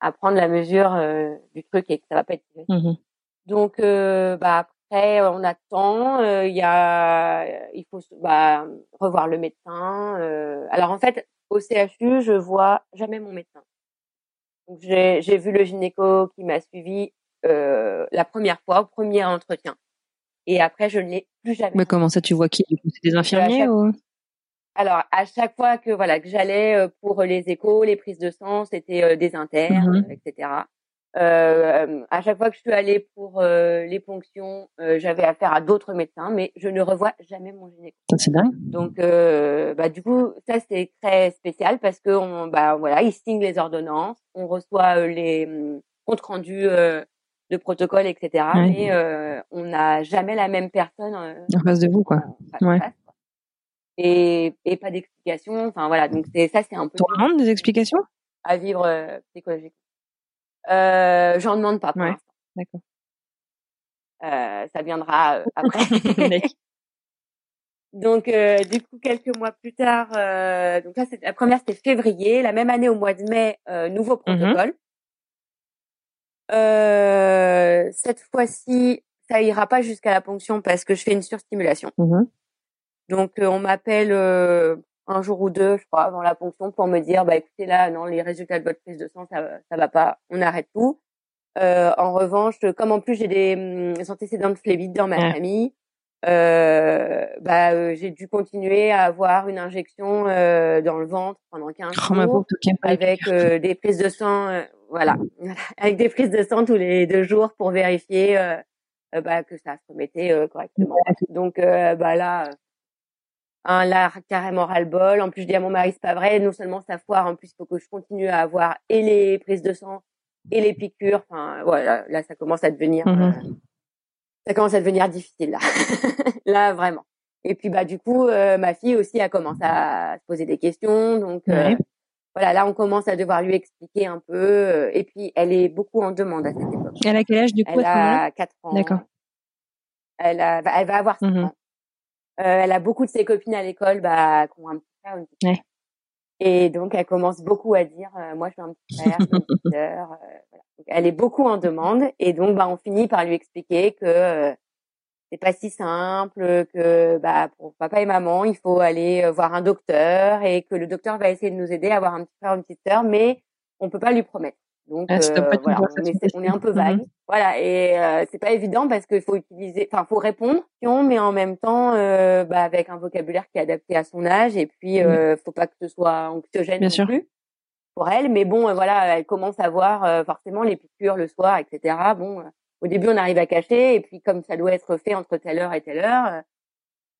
Speaker 3: à prendre la mesure euh, du truc et que ça va pas être.
Speaker 2: Mhm.
Speaker 3: Donc euh, bah après on attend, il y a il faut bah, revoir le médecin. alors en fait au CHU je vois jamais mon médecin. J'ai vu le gynéco qui m'a suivi la première fois au premier entretien. Et après, je ne l'ai plus jamais.
Speaker 2: Mais comment ça, tu vois qui C'est des infirmiers ou?
Speaker 3: Alors, à chaque fois que voilà que j'allais euh, pour les échos, les prises de sang, c'était euh, des internes, mmh etc. Euh, à chaque fois que je suis allée pour euh, les ponctions, j'avais affaire à d'autres médecins, mais je ne revois jamais mon gynéco.
Speaker 2: C'est dingue.
Speaker 3: Donc, bah du coup, ça c'est très spécial parce que on, bah voilà, ils signent les ordonnances, on reçoit les hum, comptes rendus de protocole, etc. Mais euh, on n'a jamais la même personne
Speaker 2: euh, en face de vous, quoi. ouais.
Speaker 3: Et, et pas d'explication. Enfin voilà, donc c'est ça, c'est un peu.
Speaker 2: Tu demandes des explications?
Speaker 3: à vivre euh, psychologiquement. Euh, J'en demande pas. Pour
Speaker 2: ouais. D'accord.
Speaker 3: Euh, ça viendra euh, après. donc du coup quelques mois plus tard, donc là la première c'était février, la même année au mois de mai, nouveau mmh protocole. Euh, cette fois-ci, ça ira pas jusqu'à la ponction parce que je fais une surstimulation.
Speaker 2: Mmh
Speaker 3: Donc euh, on m'appelle euh, un jour ou deux, je crois, avant la ponction pour me dire bah écoutez là non les résultats de votre prise de sang ça ça va pas, on arrête tout. Euh, en revanche, comme en plus j'ai des, hum, antécédents de phlébites dans ma famille, euh, bah j'ai dû continuer à avoir une injection dans le ventre pendant 15 jours avec des prises de sang voilà, avec des prises de sang tous les deux jours pour vérifier euh, euh bah, que ça se remettait euh, correctement. Donc euh, bah là, un là carrément ras le bol. En plus, je dis à mon mari c'est pas vrai. Non seulement ça foire, en plus il faut que je continue à avoir et les prises de sang et les piqûres. Enfin voilà, là ça commence à devenir,
Speaker 2: mmh
Speaker 3: ça commence à devenir difficile là, là vraiment. Et puis bah du coup, ma fille aussi a commencé à se poser des questions, donc voilà, là, on commence à devoir lui expliquer un peu. Euh, et puis, elle est beaucoup en demande à cette époque.
Speaker 2: Elle a quel âge du coup
Speaker 3: Elle a 4 ans.
Speaker 2: D'accord.
Speaker 3: Elle, a, elle va avoir 5
Speaker 2: mmh
Speaker 3: ans. Euh, elle a beaucoup de ses copines à l'école bah, qui ont un petit frère une petite
Speaker 2: ouais.
Speaker 3: Et donc, elle commence beaucoup à dire, euh, moi, je suis un petit frère, je suis une petite sœur. Euh, voilà. elle est beaucoup en demande. Et donc, bah, on finit par lui expliquer que c'est pas si simple que bah pour papa et maman il faut aller euh, voir un docteur et que le docteur va essayer de nous aider à avoir un petit frère ou une petite sœur mais on peut pas lui promettre. Donc
Speaker 2: ah,
Speaker 3: euh, voilà, on est, on est, un peu vague.
Speaker 2: Mmh
Speaker 3: voilà et euh, c'est pas évident parce qu'il faut utiliser enfin faut répondre mais en même temps euh, bah avec un vocabulaire qui est adapté à son âge et puis mmh. euh, faut pas que ce soit anxiogène
Speaker 2: Bien
Speaker 3: non
Speaker 2: sûr.
Speaker 3: plus pour elle. Mais bon euh, voilà elle commence à voir forcément les piqûres le soir etc bon au début, on arrive à cacher, et puis comme ça doit être fait entre telle heure et telle heure, euh,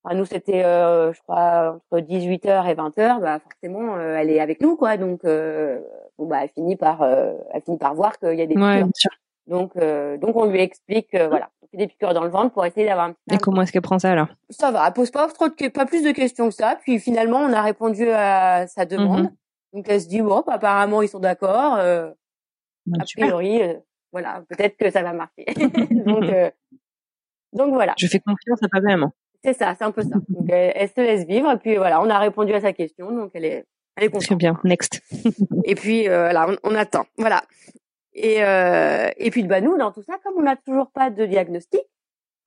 Speaker 3: enfin, nous c'était, euh, je crois, entre 18 h et 20 h bah forcément, euh, elle est avec nous, quoi. Donc, bon, bah, elle finit par, elle finit par voir qu'il y a des
Speaker 2: ouais,
Speaker 3: piqûres. Donc, donc on lui explique, voilà, on fait des piqûres dans le ventre pour essayer d'avoir un petit.
Speaker 2: Et comment est-ce qu'elle prend ça alors?
Speaker 3: Ça va, elle pose pas trop de, pas plus de questions que ça. Puis finalement, on a répondu à sa demande.
Speaker 2: Mmh
Speaker 3: Donc elle se dit bon, apparemment ils sont d'accord.
Speaker 2: Bah,
Speaker 3: a priori, voilà, peut-être que ça va marcher. donc, euh, donc voilà.
Speaker 2: Je fais confiance à pas même.
Speaker 3: C'est ça, c'est un peu ça. Donc, elle, se laisse vivre, et puis voilà, on a répondu à sa question, donc elle est, elle est contente.
Speaker 2: Très bien, next.
Speaker 3: et puis euh, voilà, on, on, attend, voilà. Et euh, et puis bah nous, dans tout ça, comme on n'a toujours pas de diagnostic,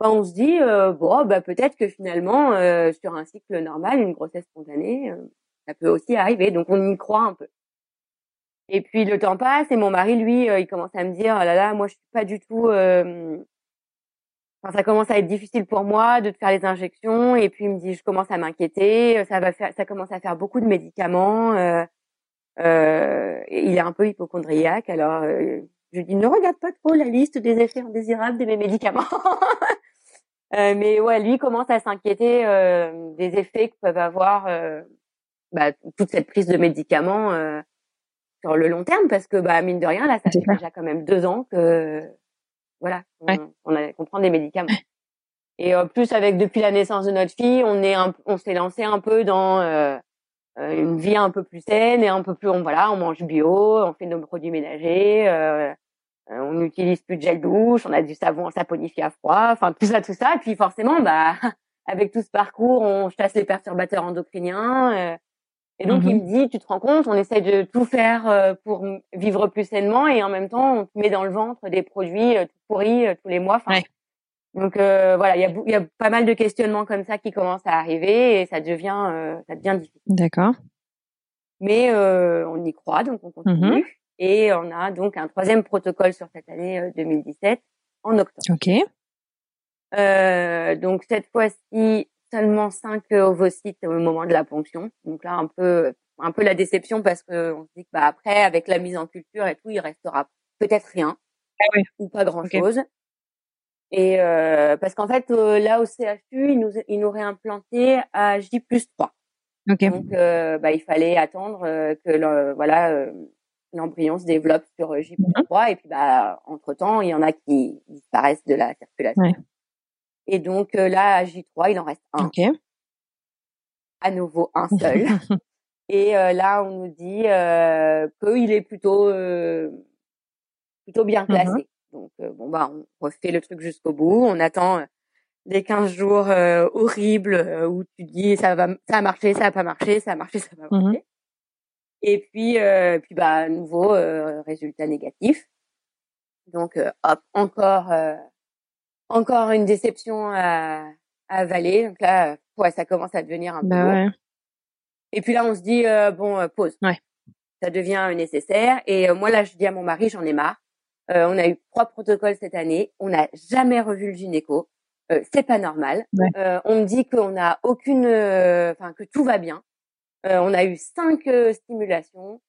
Speaker 3: bah, on se dit euh, bon, bah peut-être que finalement, euh, sur un cycle normal, une grossesse spontanée, euh, ça peut aussi arriver. Donc on y croit un peu. Et puis le temps passe et mon mari, lui, euh, il commence à me dire, oh là là, moi je suis pas du tout. Euh... Enfin, ça commence à être difficile pour moi de te faire les injections. Et puis il me dit, je commence à m'inquiéter. Ça va faire, ça commence à faire beaucoup de médicaments. Euh... Euh... il est un peu hypochondriaque. Alors euh, je lui dis, ne regarde pas trop la liste des effets indésirables de mes médicaments. Euh, mais ouais, lui commence à s'inquiéter des effets que peuvent avoir bah, toute cette prise de médicaments sur le long terme parce que bah mine de rien là ça fait déjà quand même deux ans que voilà on, on, a, prend des médicaments. Et en plus avec depuis la naissance de notre fille on est un, on s'est lancé un peu dans euh, euh, une vie un peu plus saine et un peu plus on voilà on mange bio on fait nos produits ménagers euh, euh on n'utilise plus de gel douche on a du savon saponifié à froid enfin tout ça tout ça. Et puis forcément bah avec tout ce parcours, on chasse les perturbateurs endocriniens. Et donc, il
Speaker 2: Mhm.
Speaker 3: me dit, tu te rends compte, on essaie de tout faire euh, pour vivre plus sainement et en même temps, on te met dans le ventre des produits euh, tout pourris euh, tous les mois. Enfin,
Speaker 2: Ouais.
Speaker 3: Donc euh, voilà, il y a, y a pas mal de questionnements comme ça qui commencent à arriver et ça devient, euh, ça devient difficile.
Speaker 2: D'accord.
Speaker 3: Mais euh, on y croit, donc on continue.
Speaker 2: Mhm.
Speaker 3: Et on a donc un troisième protocole sur cette année euh, 2017 en octobre.
Speaker 2: Ok.
Speaker 3: Euh, donc cette fois-ci, seulement 5 ovocytes au moment de la ponction. Donc là, un peu, un peu la déception parce que on se dit que bah, après, avec la mise en culture et tout, il restera peut-être rien
Speaker 2: Ah oui.
Speaker 3: ou pas grand-chose. Et euh, parce qu'en fait, euh, là au CHU, ils nous, ils nous réimplantaient à J plus 3.
Speaker 2: Ok.
Speaker 3: Donc, euh, bah, il fallait attendre euh, que le, voilà euh, l'embryon se développe sur euh, J plus
Speaker 2: Mhm.
Speaker 3: 3 et puis bah entre temps, il y en a qui disparaissent de la circulation.
Speaker 2: Ouais.
Speaker 3: Et donc euh, là à J3, il en reste un,
Speaker 2: Ok.
Speaker 3: à nouveau un seul. et euh, là, on nous dit euh, qu'il est plutôt euh, plutôt bien
Speaker 2: Mhm.
Speaker 3: classé. Donc euh, bon bah on refait le truc jusqu'au bout, on attend euh, les 15 jours euh, horribles où tu dis ça va ça a marché, ça a pas marché, ça a marché, ça a pas
Speaker 2: Mhm.
Speaker 3: marché. Et puis euh, puis bah nouveau euh, résultat négatif. Donc euh, hop, encore euh, encore une déception à, à avaler. Donc là euh, ouais, ça commence à devenir un peu
Speaker 2: Bah ouais.
Speaker 3: Et puis là on se dit euh, bon euh, pause.
Speaker 2: Ouais.
Speaker 3: Ça devient nécessaire et euh, moi là je dis à mon mari j'en ai marre. Euh, on a eu trois protocoles cette année, on n'a jamais revu le gynéco. Euh, c'est pas normal.
Speaker 2: Ouais.
Speaker 3: Euh, on me dit qu'on n'a aucune, euh, enfin que tout va bien. Euh, on a eu cinq stimulations,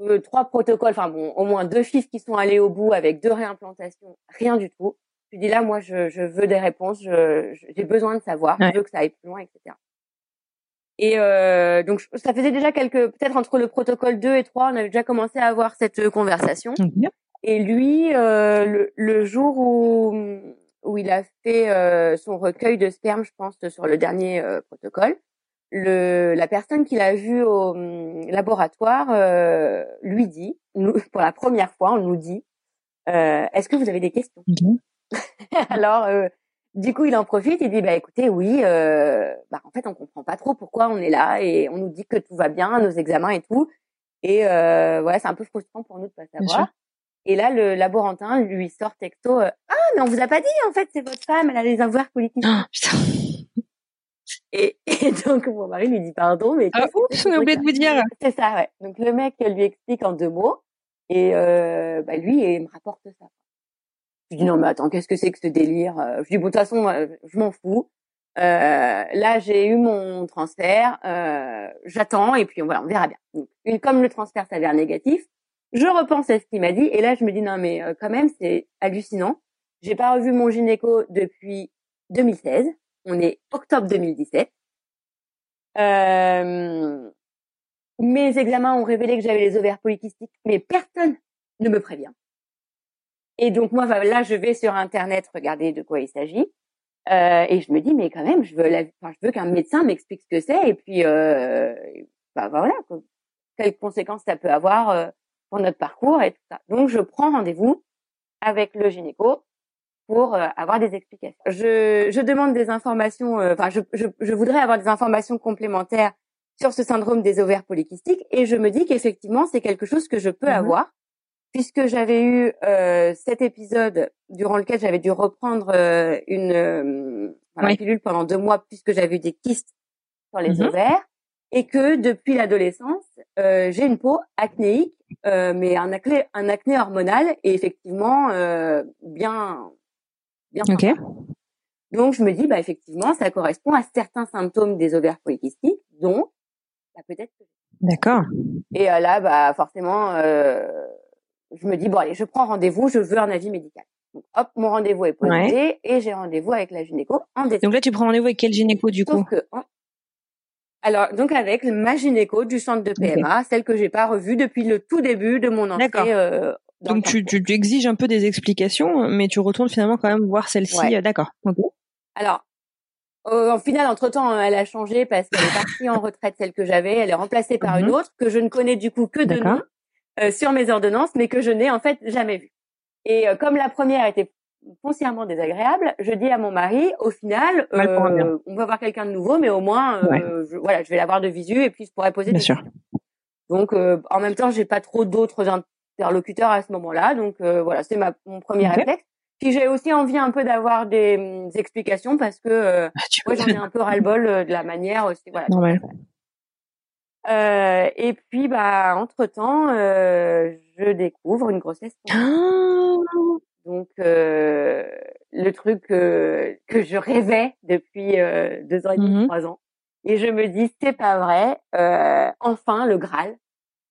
Speaker 3: euh, trois protocoles, enfin bon, au moins deux fifs qui sont allés au bout avec deux réimplantations, rien du tout. Je dis là, moi, je, je veux des réponses, j'ai besoin de savoir,
Speaker 2: Ouais.
Speaker 3: je veux que ça aille plus loin, etc. Et euh, donc, ça faisait déjà quelques, peut-être entre le protocole 2 et 3, on avait déjà commencé à avoir cette euh, conversation. Et lui, euh, le, le jour où, où il a fait euh, son recueil de sperme, je pense, sur le dernier euh, protocole, le, la personne qu'il a vue au hum, laboratoire euh, lui dit, nous, pour la première fois, on nous dit, euh, est-ce que vous avez des questions? Alors, euh, du coup, il en profite, il dit, bah écoutez, oui, euh, bah en fait, on comprend pas trop pourquoi on est là et on nous dit que tout va bien, nos examens et tout. Et euh, ouais, c'est un peu frustrant pour nous de pas savoir. Et là, le laborantin lui sort texto, euh, ah mais on vous a pas dit, en fait, c'est votre femme, elle a des avoirs politiques.
Speaker 2: Ah, putain.
Speaker 3: Et, et donc mon mari lui dit pardon, mais
Speaker 2: Ah, a oublié de vous dire?
Speaker 3: C'est ça, ouais. Donc le mec lui explique en deux mots et euh, bah, lui il me rapporte ça. Je dis non mais attends, qu'est-ce que c'est que ce délire Euh, Je dis bon de toute façon euh, je m'en fous. Euh, là j'ai eu mon transfert, euh, j'attends et puis voilà on verra bien. Donc, comme le transfert s'avère négatif, je repense à ce qu'il m'a dit et là je me dis non mais euh, quand même c'est hallucinant. J'ai pas revu mon gynéco depuis 2016. On est octobre 2017. Euh, mes examens ont révélé que j'avais les ovaires polykystiques, mais personne ne me prévient. Et donc moi, là, je vais sur Internet regarder de quoi il s'agit. Euh, et je me dis, mais quand même, je veux, la, enfin, je veux qu'un médecin m'explique ce que c'est. Et puis, euh, bah, voilà, quoi. quelles conséquences ça peut avoir euh, pour notre parcours et tout ça. Donc, je prends rendez-vous avec le gynéco pour euh, avoir des explications. Je, je demande des informations, euh, enfin, je, je, je voudrais avoir des informations complémentaires sur ce syndrome des ovaires polykystiques et je me dis qu'effectivement, c'est quelque chose que je peux
Speaker 2: Mhm.
Speaker 3: avoir puisque j'avais eu euh, cet épisode durant lequel j'avais dû reprendre euh, une euh,
Speaker 2: Oui.
Speaker 3: pilule pendant deux mois puisque j'avais eu des kystes sur les
Speaker 2: Mhm.
Speaker 3: ovaires et que depuis l'adolescence, euh, j'ai une peau acnéique, euh, mais un acné, un acné hormonal et effectivement euh, bien, bien.
Speaker 2: Ok.
Speaker 3: sympa. Donc je me dis, bah effectivement, ça correspond à certains symptômes des ovaires polykystiques, dont bah, peut-être. que-
Speaker 2: D'accord.
Speaker 3: Et là, bah forcément, euh, je me dis bon allez, je prends rendez-vous, je veux un avis médical. Donc hop, mon rendez-vous est posé et j'ai rendez-vous avec la gynéco en décembre.
Speaker 2: Donc là, tu prends rendez-vous avec quel gynéco du coup?
Speaker 3: que, alors donc avec ma gynéco du centre de PMA, celle que j'ai pas revue depuis le tout début de mon entrée. Euh, dans
Speaker 2: Donc tu, tu, tu exiges un peu des explications, mais tu retournes finalement quand même voir celle-ci.
Speaker 3: Ouais.
Speaker 2: euh, D'accord. Ok.
Speaker 3: Alors, euh, en final, entre-temps, elle a changé parce qu'elle est partie en retraite, celle que j'avais. Elle est remplacée par
Speaker 2: Mhm.
Speaker 3: une autre que je ne connais du coup que de nom euh, sur mes ordonnances, mais que je n'ai en fait jamais vue. Et euh, comme la première était foncièrement désagréable, je dis à mon mari, au final, euh, on va voir quelqu'un de nouveau, mais au moins, euh, je, voilà, je vais l'avoir de visu et puis je pourrais poser
Speaker 2: Bien
Speaker 3: des
Speaker 2: sûr.
Speaker 3: questions. Donc, euh, en même temps, j'ai pas trop d'autres interlocuteurs à ce moment-là, donc euh, voilà, c'est ma mon premier
Speaker 2: Ok.
Speaker 3: réflexe. Puis j'ai aussi envie un peu d'avoir des, hum, explications parce que euh,
Speaker 2: Ah,
Speaker 3: moi j'en ai un peu ras-le-bol euh, de la manière aussi, voilà.
Speaker 2: Normal.
Speaker 3: Euh, et puis, bah, entre temps, euh, je découvre une grossesse.
Speaker 2: Ah,
Speaker 3: Donc, euh, le truc euh, que je rêvais depuis euh, deux ans et demi,
Speaker 2: Mhm.
Speaker 3: trois ans. Et je me dis, c'est pas vrai. euh, enfin, le Graal.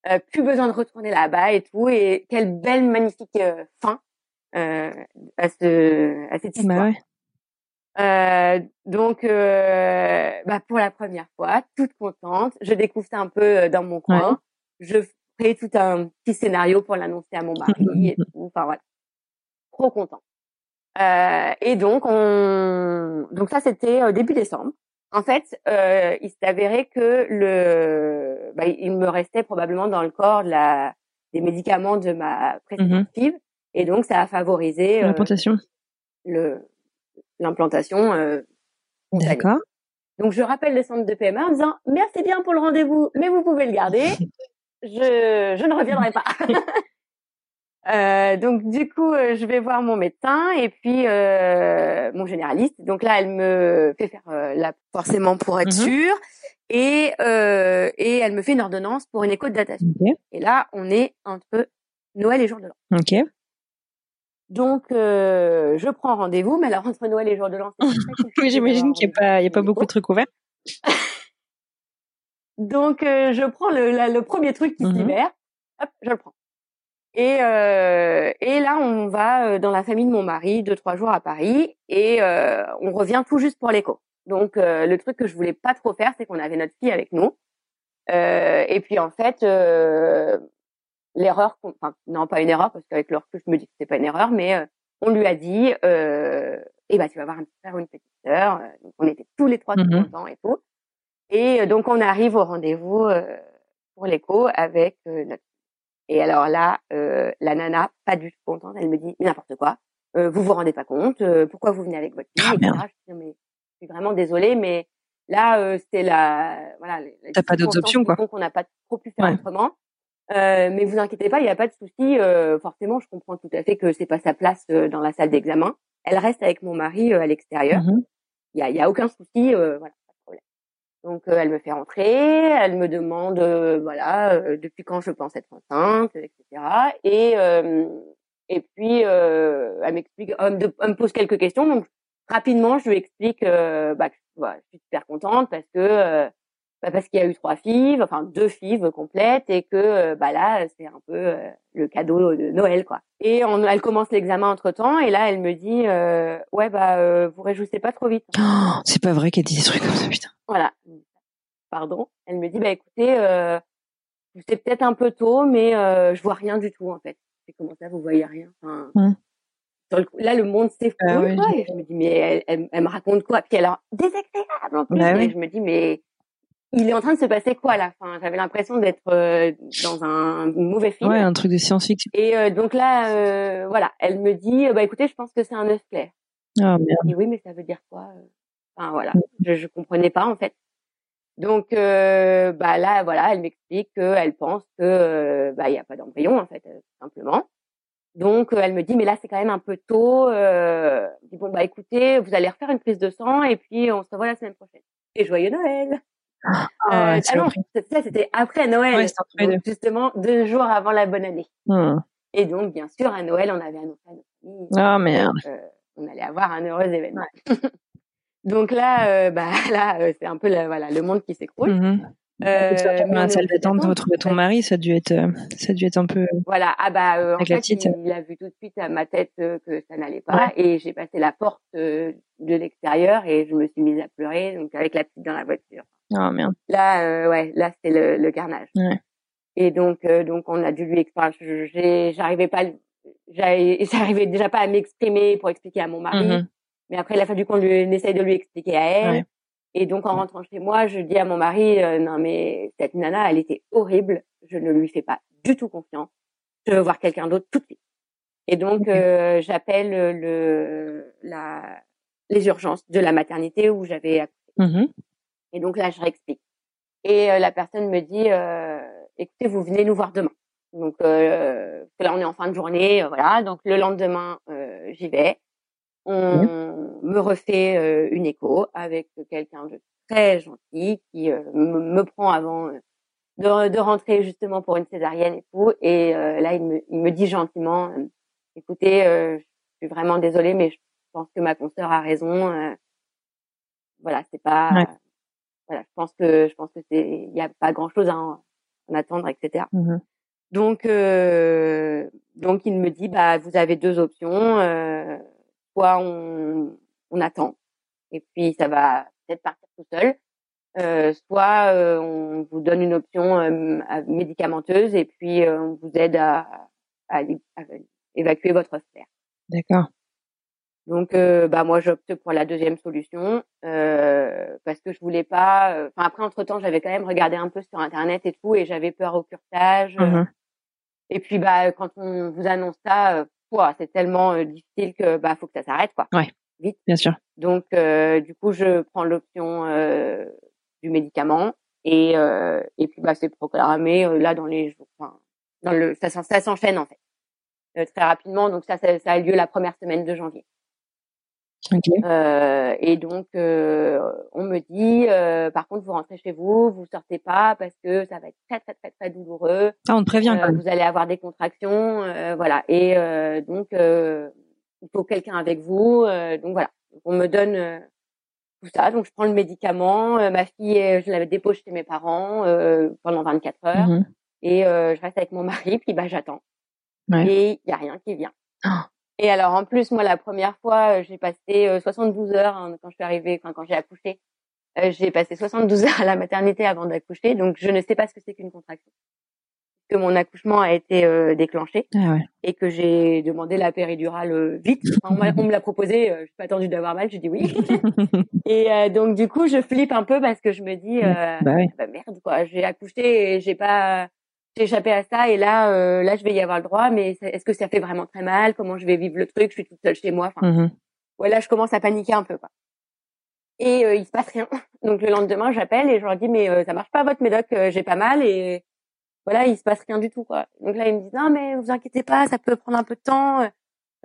Speaker 3: Euh, plus besoin de retourner là-bas et tout. Et quelle belle, magnifique fin euh, à ce à cette histoire.
Speaker 2: bah ouais.
Speaker 3: Euh, donc, euh, bah, pour la première fois, toute contente, je découvre ça un peu euh, dans mon coin. Je fais tout un petit scénario pour l'annoncer à mon mari et tout. Enfin voilà, trop content. Euh, et donc, on, donc ça c'était euh, début décembre. En fait, euh, il s'est avéré que le, bah, il me restait probablement dans le corps de la, des médicaments de ma précédente FIV, et donc ça a favorisé euh,
Speaker 2: L'implantation.
Speaker 3: le l'implantation euh.
Speaker 2: D'accord.
Speaker 3: Donc je rappelle le centre de PMA en disant merci bien pour le rendez-vous, mais vous pouvez le garder. Je je ne reviendrai pas. Euh, donc du coup, euh, je vais voir mon médecin et puis euh, mon généraliste. Donc là, elle me fait faire euh, la forcément pour être
Speaker 2: Mhm.
Speaker 3: sûre et euh, et elle me fait une ordonnance pour une écho de datation. Et là, on est entre Noël et jour de l'an.
Speaker 2: Ok.
Speaker 3: Donc euh, je prends rendez-vous, mais alors entre Noël et jour de l'an,
Speaker 2: Oui, j'imagine qu'il n'y a pas, il y a pas beaucoup de trucs ouverts.
Speaker 3: Donc euh, je prends le, la- le premier truc qui
Speaker 2: Mhm.
Speaker 3: se libère, hop, je le prends. Et, euh, et là, on va euh, dans la famille de mon mari deux trois jours à Paris et euh, on revient tout juste pour l'écho. Donc euh, le truc que je voulais pas trop faire, c'est qu'on avait notre fille avec nous. Euh, et puis en fait, euh, l'erreur, enfin non pas une erreur parce qu'avec le recul, je me dis que c'est pas une erreur, mais euh, on lui a dit, euh, eh ben tu vas avoir un petit frère ou une petite sœur. Euh, Donc on était tous les trois
Speaker 2: Mhm.
Speaker 3: contents et tout. Et euh, donc on arrive au rendez-vous euh, pour l'écho avec euh, notre et alors là, euh, la nana, pas du tout contente, elle me dit n'importe quoi, euh, vous vous rendez pas compte, euh, pourquoi vous venez avec votre fille,
Speaker 2: Ah,
Speaker 3: etc. Je dis, mais je suis vraiment désolée, mais là euh, c'était la voilà.
Speaker 2: T'as pas d'autres options, quoi.
Speaker 3: font qu'on n'a pas trop pu faire
Speaker 2: Ouais.
Speaker 3: autrement. Euh, mais vous inquiétez pas, il n'y a pas de souci. euh, forcément, je comprends tout à fait que c'est pas sa place euh, dans la salle d'examen. Elle reste avec mon mari euh, à l'extérieur.
Speaker 2: Mhm.
Speaker 3: Il y a, y a aucun souci, euh, voilà, pas de problème. Donc euh, elle me fait rentrer, elle me demande, euh, voilà, euh, depuis quand je pense être enceinte, etc. Et euh, et puis euh, elle m'explique, elle me, de- elle me pose quelques questions. Donc rapidement, je lui explique, euh, bah, que, voilà, je suis super contente parce que euh, bah, parce qu'il y a eu trois fives, enfin deux fives complètes, et que euh, bah là c'est un peu euh, le cadeau de Noël quoi. Et on, elle commence l'examen entre temps, et là elle me dit, euh, ouais bah euh, vous réjouissez pas trop vite.
Speaker 2: Oh, c'est pas vrai qu'elle dit des trucs comme ça, putain.
Speaker 3: Voilà. Pardon. Elle me dit, bah écoutez, euh, c'est peut-être un peu tôt, mais euh, je vois rien du tout en fait. C'est comment ça, vous voyez rien? Enfin, le coup- Là, le monde s'effondre.
Speaker 2: Ah oui.
Speaker 3: et je me dis, mais elle, elle, elle me raconte quoi? Puis elle désagréable en plus.
Speaker 2: Bah
Speaker 3: et
Speaker 2: oui.
Speaker 3: je me dis, mais il est en train de se passer quoi à la fin? J'avais l'impression d'être euh, dans un mauvais film.
Speaker 2: Ouais, un truc de science-fiction.
Speaker 3: Et euh, donc là, euh, voilà, elle me dit, bah écoutez, je pense que c'est un œuf clair.
Speaker 2: Oh merde.
Speaker 3: Je dis oui, mais ça veut dire quoi euh? Enfin voilà, je, je comprenais pas en fait. Donc euh, bah là voilà, elle m'explique qu'elle pense que euh, bah il y a pas d'embryon en fait simplement. Donc elle me dit mais là c'est quand même un peu tôt. Euh, je dis bon bah écoutez, vous allez refaire une prise de sang et puis on se revoit la semaine prochaine. Et joyeux Noël. Euh,
Speaker 2: c'est
Speaker 3: ah non, ça c'était après Noël.
Speaker 2: Ouais,
Speaker 3: Donc, justement deux jours avant la bonne année.
Speaker 2: Hmm.
Speaker 3: Et donc bien sûr à Noël on avait annoncé à notre famille
Speaker 2: Ah merde.
Speaker 3: euh, on allait avoir un heureux événement. Donc là, euh, bah là, euh, c'est un peu la- voilà le monde qui s'écroule. Euh, mais
Speaker 2: dans
Speaker 3: on
Speaker 2: la salle d'attente,
Speaker 3: d'attendre.
Speaker 2: retrouver ton mari, ça a dû être, euh, ça a dû être un peu.
Speaker 3: Voilà, ah bah euh, en
Speaker 2: Avec la
Speaker 3: fait,
Speaker 2: petite.
Speaker 3: il, il a vu tout de suite à ma tête euh, que ça n'allait pas et j'ai passé la porte euh, de l'extérieur et je me suis mise à pleurer donc avec la petite dans la voiture.
Speaker 2: Oh merde.
Speaker 3: Là, euh, ouais, là c'était le, le carnage.
Speaker 2: Ouais.
Speaker 3: Et donc, euh, donc on a dû lui expliquer. J'arrivais pas, j'arrivais déjà pas à m'exprimer pour expliquer à mon mari.
Speaker 2: Mhm.
Speaker 3: Mais après, il a fallu qu'on essaye de lui expliquer à elle.
Speaker 2: Ouais.
Speaker 3: Et donc, en rentrant chez moi, je dis à mon mari, euh, non mais cette nana, elle était horrible. Je ne lui fais pas du tout confiance. Je veux voir quelqu'un d'autre tout de suite. Et donc j'appelle le la les urgences de la maternité où j'avais accouché.
Speaker 2: Mmh
Speaker 3: Et donc là je réexplique. Et la personne me dit écoutez vous venez nous voir demain. Donc là on est en fin de journée voilà donc le lendemain j'y vais. On me refait une écho avec quelqu'un de très gentil qui me, prend avant de, de, rentrer justement pour une césarienne et tout. Et là, il me, il me dit gentiment, écoutez, je suis vraiment désolée, mais je pense que ma consoeur a raison. voilà, c'est pas. Voilà, je pense que je pense que c'est, il y a pas grand chose à en, attendre, etc.
Speaker 2: Mmh
Speaker 3: donc, donc il me dit, bah, vous avez deux options. Euh, soit on, on attend et puis ça va peut-être partir tout seul, euh, soit euh, on vous donne une option euh, médicamenteuse et puis euh, on vous aide à, à, évacuer votre frère.
Speaker 2: D'accord.
Speaker 3: Donc bah moi j'opte pour la deuxième solution parce que je voulais pas. Enfin après entre temps j'avais quand même regardé un peu sur internet et tout et j'avais peur au curtage.
Speaker 2: Mmh
Speaker 3: et puis bah quand on vous annonce ça, c'est tellement difficile que bah faut que ça s'arrête quoi.
Speaker 2: Ouais.
Speaker 3: Vite.
Speaker 2: Bien sûr.
Speaker 3: Donc du coup je prends l'option du médicament et et puis bah c'est programmé là dans les jours. Enfin, dans le ça, ça s'enchaîne en fait très rapidement. Donc ça, ça, ça a lieu la première semaine de janvier. Euh, et donc, euh, on me dit, euh, par contre, vous rentrez chez vous, vous sortez pas parce que ça va être très très très très douloureux.
Speaker 2: Ah, on te prévient. Quand même.
Speaker 3: Vous allez avoir des contractions, voilà. Et donc, il faut quelqu'un avec vous. donc voilà, on me donne tout ça. Donc je prends le médicament. ma fille, je l'avais déposée chez mes parents pendant 24 heures,
Speaker 2: mmh
Speaker 3: et je reste avec mon mari. Puis bah j'attends.
Speaker 2: Ouais.
Speaker 3: Et il y a rien qui vient.
Speaker 2: Oh.
Speaker 3: Et alors en plus moi la première fois j'ai passé 72 heures hein, quand je suis arrivée, enfin quand j'ai accouché, euh, j'ai passé 72 heures à la maternité avant d'accoucher, donc je ne sais pas ce que c'est qu'une contraction. Que mon accouchement a été euh, déclenché
Speaker 2: ah ouais.
Speaker 3: et que j'ai demandé la péridurale vite. Enfin, on, me l'a proposé, je suis pas attendu d'avoir mal, j'ai dit oui. et donc du coup je flippe un peu parce que je me dis
Speaker 2: bah, ouais.
Speaker 3: bah merde quoi, j'ai accouché et j'ai pas j'ai échappé à ça et là euh, là je vais y avoir le droit mais est-ce que ça fait vraiment très mal? Comment je vais vivre le truc? Je suis toute seule chez moi enfin.
Speaker 2: Mmh
Speaker 3: ouais là je commence à paniquer un peu quoi. Et euh, il se passe rien. Donc le lendemain j'appelle et je leur dis mais euh, ça marche pas votre médoc euh, j'ai pas mal et voilà il se passe rien du tout quoi. Donc là ils me disent non mais vous inquiétez pas ça peut prendre un peu de temps.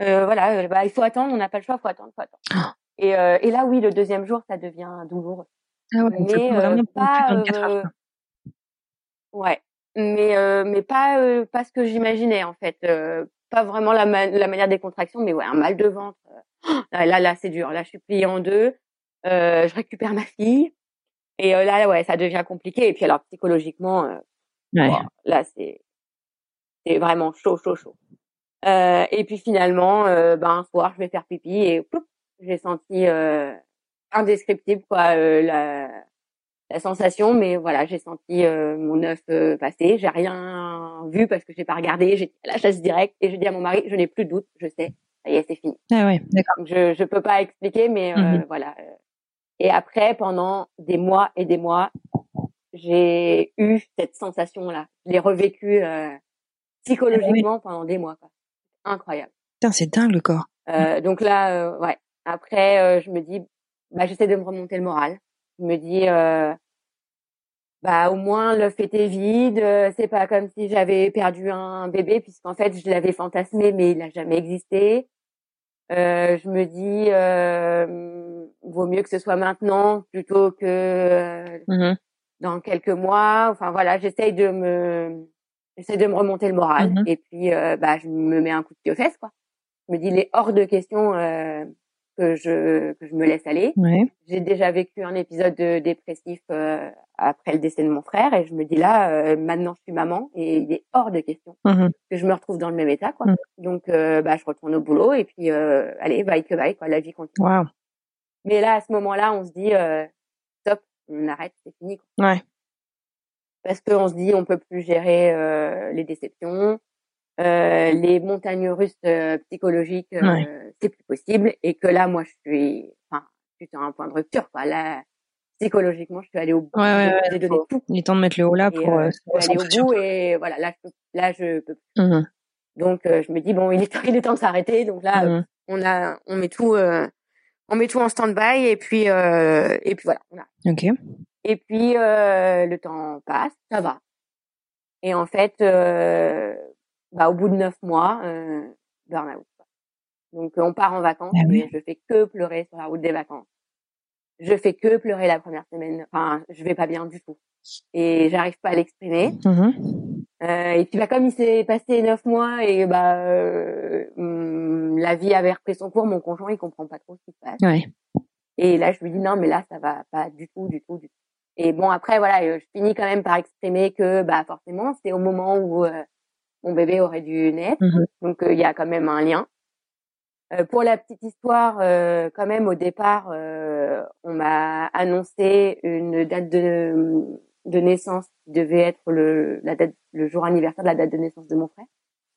Speaker 3: Euh, voilà bah il faut attendre on n'a pas le choix faut attendre faut attendre. Et, et là oui le deuxième jour ça devient douloureux.
Speaker 2: Ah ouais,
Speaker 3: mais pas ouais mais euh, mais pas euh, pas ce que j'imaginais en fait euh, pas vraiment la, la manière des contractions mais ouais un mal de ventre là là c'est dur. Là je suis pliée en deux je récupère ma fille. Et là ouais ça devient compliqué. Et puis alors psychologiquement
Speaker 2: ouais.
Speaker 3: là c'est c'est vraiment chaud chaud chaud. Et puis finalement ben un soir je vais faire pipi et j'ai senti indescriptible quoi la la sensation, mais voilà, j'ai senti euh, mon œuf euh, passer. J'ai rien vu parce que j'ai pas regardé. J'étais à la chasse directe et j'ai dit à mon mari, je n'ai plus de doute, je sais, ça y est, c'est fini.
Speaker 2: Ah ouais, d'accord.
Speaker 3: Je je peux pas expliquer, mais euh,
Speaker 2: Mhm.
Speaker 3: voilà. Et après, pendant des mois et des mois, j'ai eu cette sensation-là. Je l'ai revécue euh, psychologiquement pendant des mois. Quoi. Incroyable.
Speaker 2: Putain, c'est dingue le corps.
Speaker 3: Euh, donc là, euh, ouais. Après, euh, je me dis, bah, j'essaie de me remonter le moral. Je me dis, euh, bah, au moins l'œuf était vide. euh, C'est pas comme si j'avais perdu un bébé, puisqu'en fait, je l'avais fantasmé, mais il n'a jamais existé. Euh, je me dis, euh, vaut mieux que ce soit maintenant plutôt que
Speaker 2: Mhm.
Speaker 3: dans quelques mois. Enfin voilà, j'essaye de me, j'essaie de me remonter le moral.
Speaker 2: Mhm.
Speaker 3: Et puis, euh, bah, je me mets un coup de pied aux fesses, quoi. Je me dis, il est hors de question euh, que je que je me laisse aller.
Speaker 2: Ouais.
Speaker 3: J'ai déjà vécu un épisode de dépressif euh, après le décès de mon frère, et je me dis là, euh, maintenant, je suis maman, et il est hors de question
Speaker 2: Mhm.
Speaker 3: que je me retrouve dans le même état, quoi.
Speaker 2: Mhm.
Speaker 3: Donc, euh, bah, je retourne au boulot, et puis, euh, allez, bye que bye, quoi. La vie continue. Mais là, à ce moment-là, on se dit, euh, stop, on arrête, c'est fini. Quoi.
Speaker 2: Ouais.
Speaker 3: Parce qu'on se dit, on peut plus gérer euh, les déceptions, euh, les montagnes russes euh, psychologiques, euh,
Speaker 2: Ouais.
Speaker 3: c'est plus possible. Et que là, moi, je suis, enfin, je suis sur un point de rupture, quoi. Là, psychologiquement, je suis allée au bout.
Speaker 2: Ouais, ouais, ouais,
Speaker 3: donné tout.
Speaker 2: Il est temps de mettre le haut là
Speaker 3: Et,
Speaker 2: pour
Speaker 3: euh,
Speaker 2: euh,
Speaker 3: je suis allée au bout et voilà, là, je peux, là, je peux.
Speaker 2: Mhm.
Speaker 3: Donc je me dis bon, il est il est temps de s'arrêter. Donc là,
Speaker 2: Mhm.
Speaker 3: on a on met tout on met tout en stand-by et puis et puis voilà. On a.
Speaker 2: Ok.
Speaker 3: Et puis le temps passe, ça va. Et en fait, bah au bout de neuf mois, burn-out. Donc on part en vacances
Speaker 2: Ah oui.
Speaker 3: et je fais que pleurer sur la route des vacances. Je fais que pleurer la première semaine. Enfin, je vais pas bien du tout. Et j'arrive pas à l'exprimer.
Speaker 2: Mhm.
Speaker 3: Euh, et puis bah comme il s'est passé neuf mois et bah euh, hum, la vie avait repris son cours, mon conjoint il comprend pas trop ce qui se passe.
Speaker 2: Ouais.
Speaker 3: Et là je lui dis non mais là ça va pas du tout, du tout, du tout. Et bon après voilà, euh, je finis quand même par exprimer que bah forcément c'est au moment où euh, mon bébé aurait dû naître,
Speaker 2: Mhm.
Speaker 3: donc euh, il y a quand même un lien. Euh, pour la petite histoire, euh, quand même au départ, euh, on m'a annoncé une date de, de naissance qui devait être le, la date, le jour anniversaire de la date de naissance de mon frère.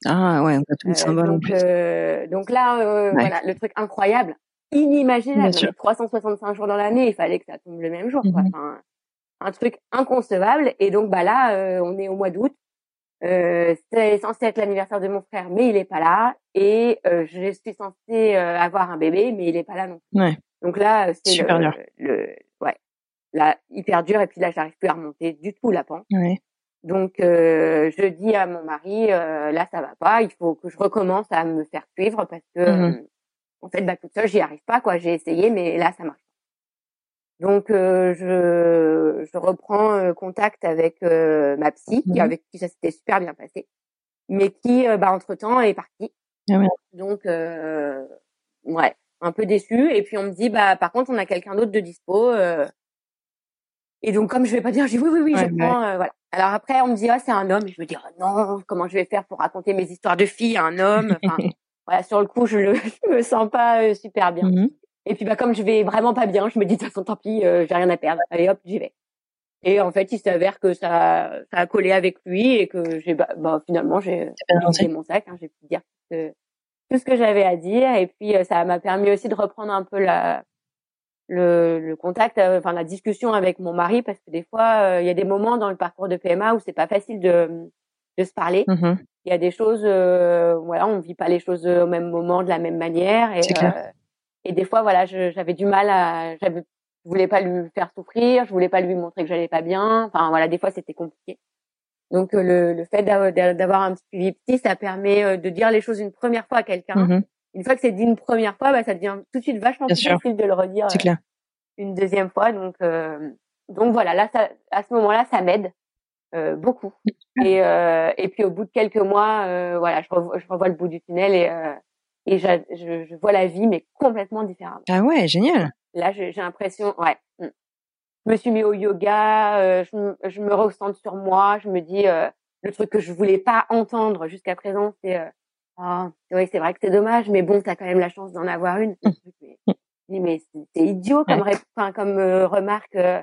Speaker 2: Ah ouais, on a tout le symbole en
Speaker 3: donc,
Speaker 2: plus.
Speaker 3: euh, donc là, euh,
Speaker 2: Ouais.
Speaker 3: voilà, le truc incroyable, inimaginable.
Speaker 2: Bien
Speaker 3: Non,
Speaker 2: sûr.
Speaker 3: mais 365 jours dans l'année, il fallait que ça tombe le même jour. quoi.
Speaker 2: Mhm.
Speaker 3: Enfin, un truc inconcevable. Et donc bah là, euh, on est au mois d'août. Euh, c'est censé être l'anniversaire de mon frère, mais il est pas là. Et euh, je suis censée euh, avoir un bébé, mais il est pas là non plus.
Speaker 2: Ouais.
Speaker 3: Donc là, euh, c'est
Speaker 2: Super
Speaker 3: le,
Speaker 2: dur.
Speaker 3: le, ouais, là hyper dur. Et puis là, j'arrive plus à remonter du tout la pente.
Speaker 2: Ouais.
Speaker 3: Donc euh, je dis à mon mari, euh, là ça va pas, il faut que je recommence à me faire suivre parce que euh, en fait bah toute seule j'y arrive pas quoi. J'ai essayé mais là ça marche. Donc euh, je je reprends euh, contact avec euh, ma psy qui
Speaker 2: Mhm.
Speaker 3: avec qui ça s'était super bien passé, mais qui bah entre temps est partie.
Speaker 2: Ah ouais.
Speaker 3: Donc euh, ouais un peu déçue et puis on me dit bah par contre on a quelqu'un d'autre de dispo. euh, et donc, comme je vais pas dire, je dis oui, oui, oui,
Speaker 2: Ouais,
Speaker 3: je prends, euh, voilà. Alors après, on me dit, ah, c'est un homme. Et je me dis, oh, non, comment je vais faire pour raconter mes histoires de filles à un homme? Enfin, voilà, sur le coup, je, le, je me sens pas euh, super bien.
Speaker 2: Mhm.
Speaker 3: Et puis, bah, comme je vais vraiment pas bien, je me dis, de toute façon, tant pis, euh, j'ai rien à perdre. Allez, hop, j'y vais. Et en fait, il s'avère que ça, ça a collé avec lui et que j'ai, bah, bah, finalement, j'ai vidé mon sac, hein, j'ai pu dire tout ce que j'avais à dire. Et puis, euh, ça m'a permis aussi de reprendre un peu la, le, le contact, euh, enfin la discussion avec mon mari, parce que des fois, euh, il y a des moments dans le parcours de PMA où c'est pas facile de, de se parler.
Speaker 2: Mhm.
Speaker 3: Il y a des choses, euh, voilà, on vit pas les choses au même moment, de la même manière, et
Speaker 2: C'est clair.
Speaker 3: Et des fois, voilà, j'avais du mal à, j'avais, je voulais pas lui faire souffrir, je voulais pas lui montrer que j'allais pas bien. Enfin voilà, des fois c'était compliqué. Donc euh, le, le fait d'avoir un petit suivi psy, ça permet euh, de dire les choses une première fois à quelqu'un.
Speaker 2: Mhm.
Speaker 3: Une fois que c'est dit une première fois, bah, ça devient tout de suite vachement
Speaker 2: Bien
Speaker 3: plus
Speaker 2: sûr.
Speaker 3: facile de le redire
Speaker 2: C'est
Speaker 3: euh,
Speaker 2: clair.
Speaker 3: une deuxième fois. Donc, euh, donc voilà, là, ça, à ce moment-là, ça m'aide euh, beaucoup. Et, euh, et puis au bout de quelques mois, euh, voilà, je revois, je revois le bout du tunnel et, euh, et j'a- je, je vois la vie, mais complètement différemment.
Speaker 2: Ah ouais, génial.
Speaker 3: Là, j'ai l'impression, ouais. mm. Je me suis mis au yoga, euh, je, me- je me recentre sur moi, je me dis euh, le truc que je voulais pas entendre jusqu'à présent, c'est euh, ah, oui, c'est vrai que c'est dommage, mais bon, t'as quand même la chance d'en avoir une. Mais- je dis mais c'est idiot comme ré- enfin, comme euh, remarque. euh,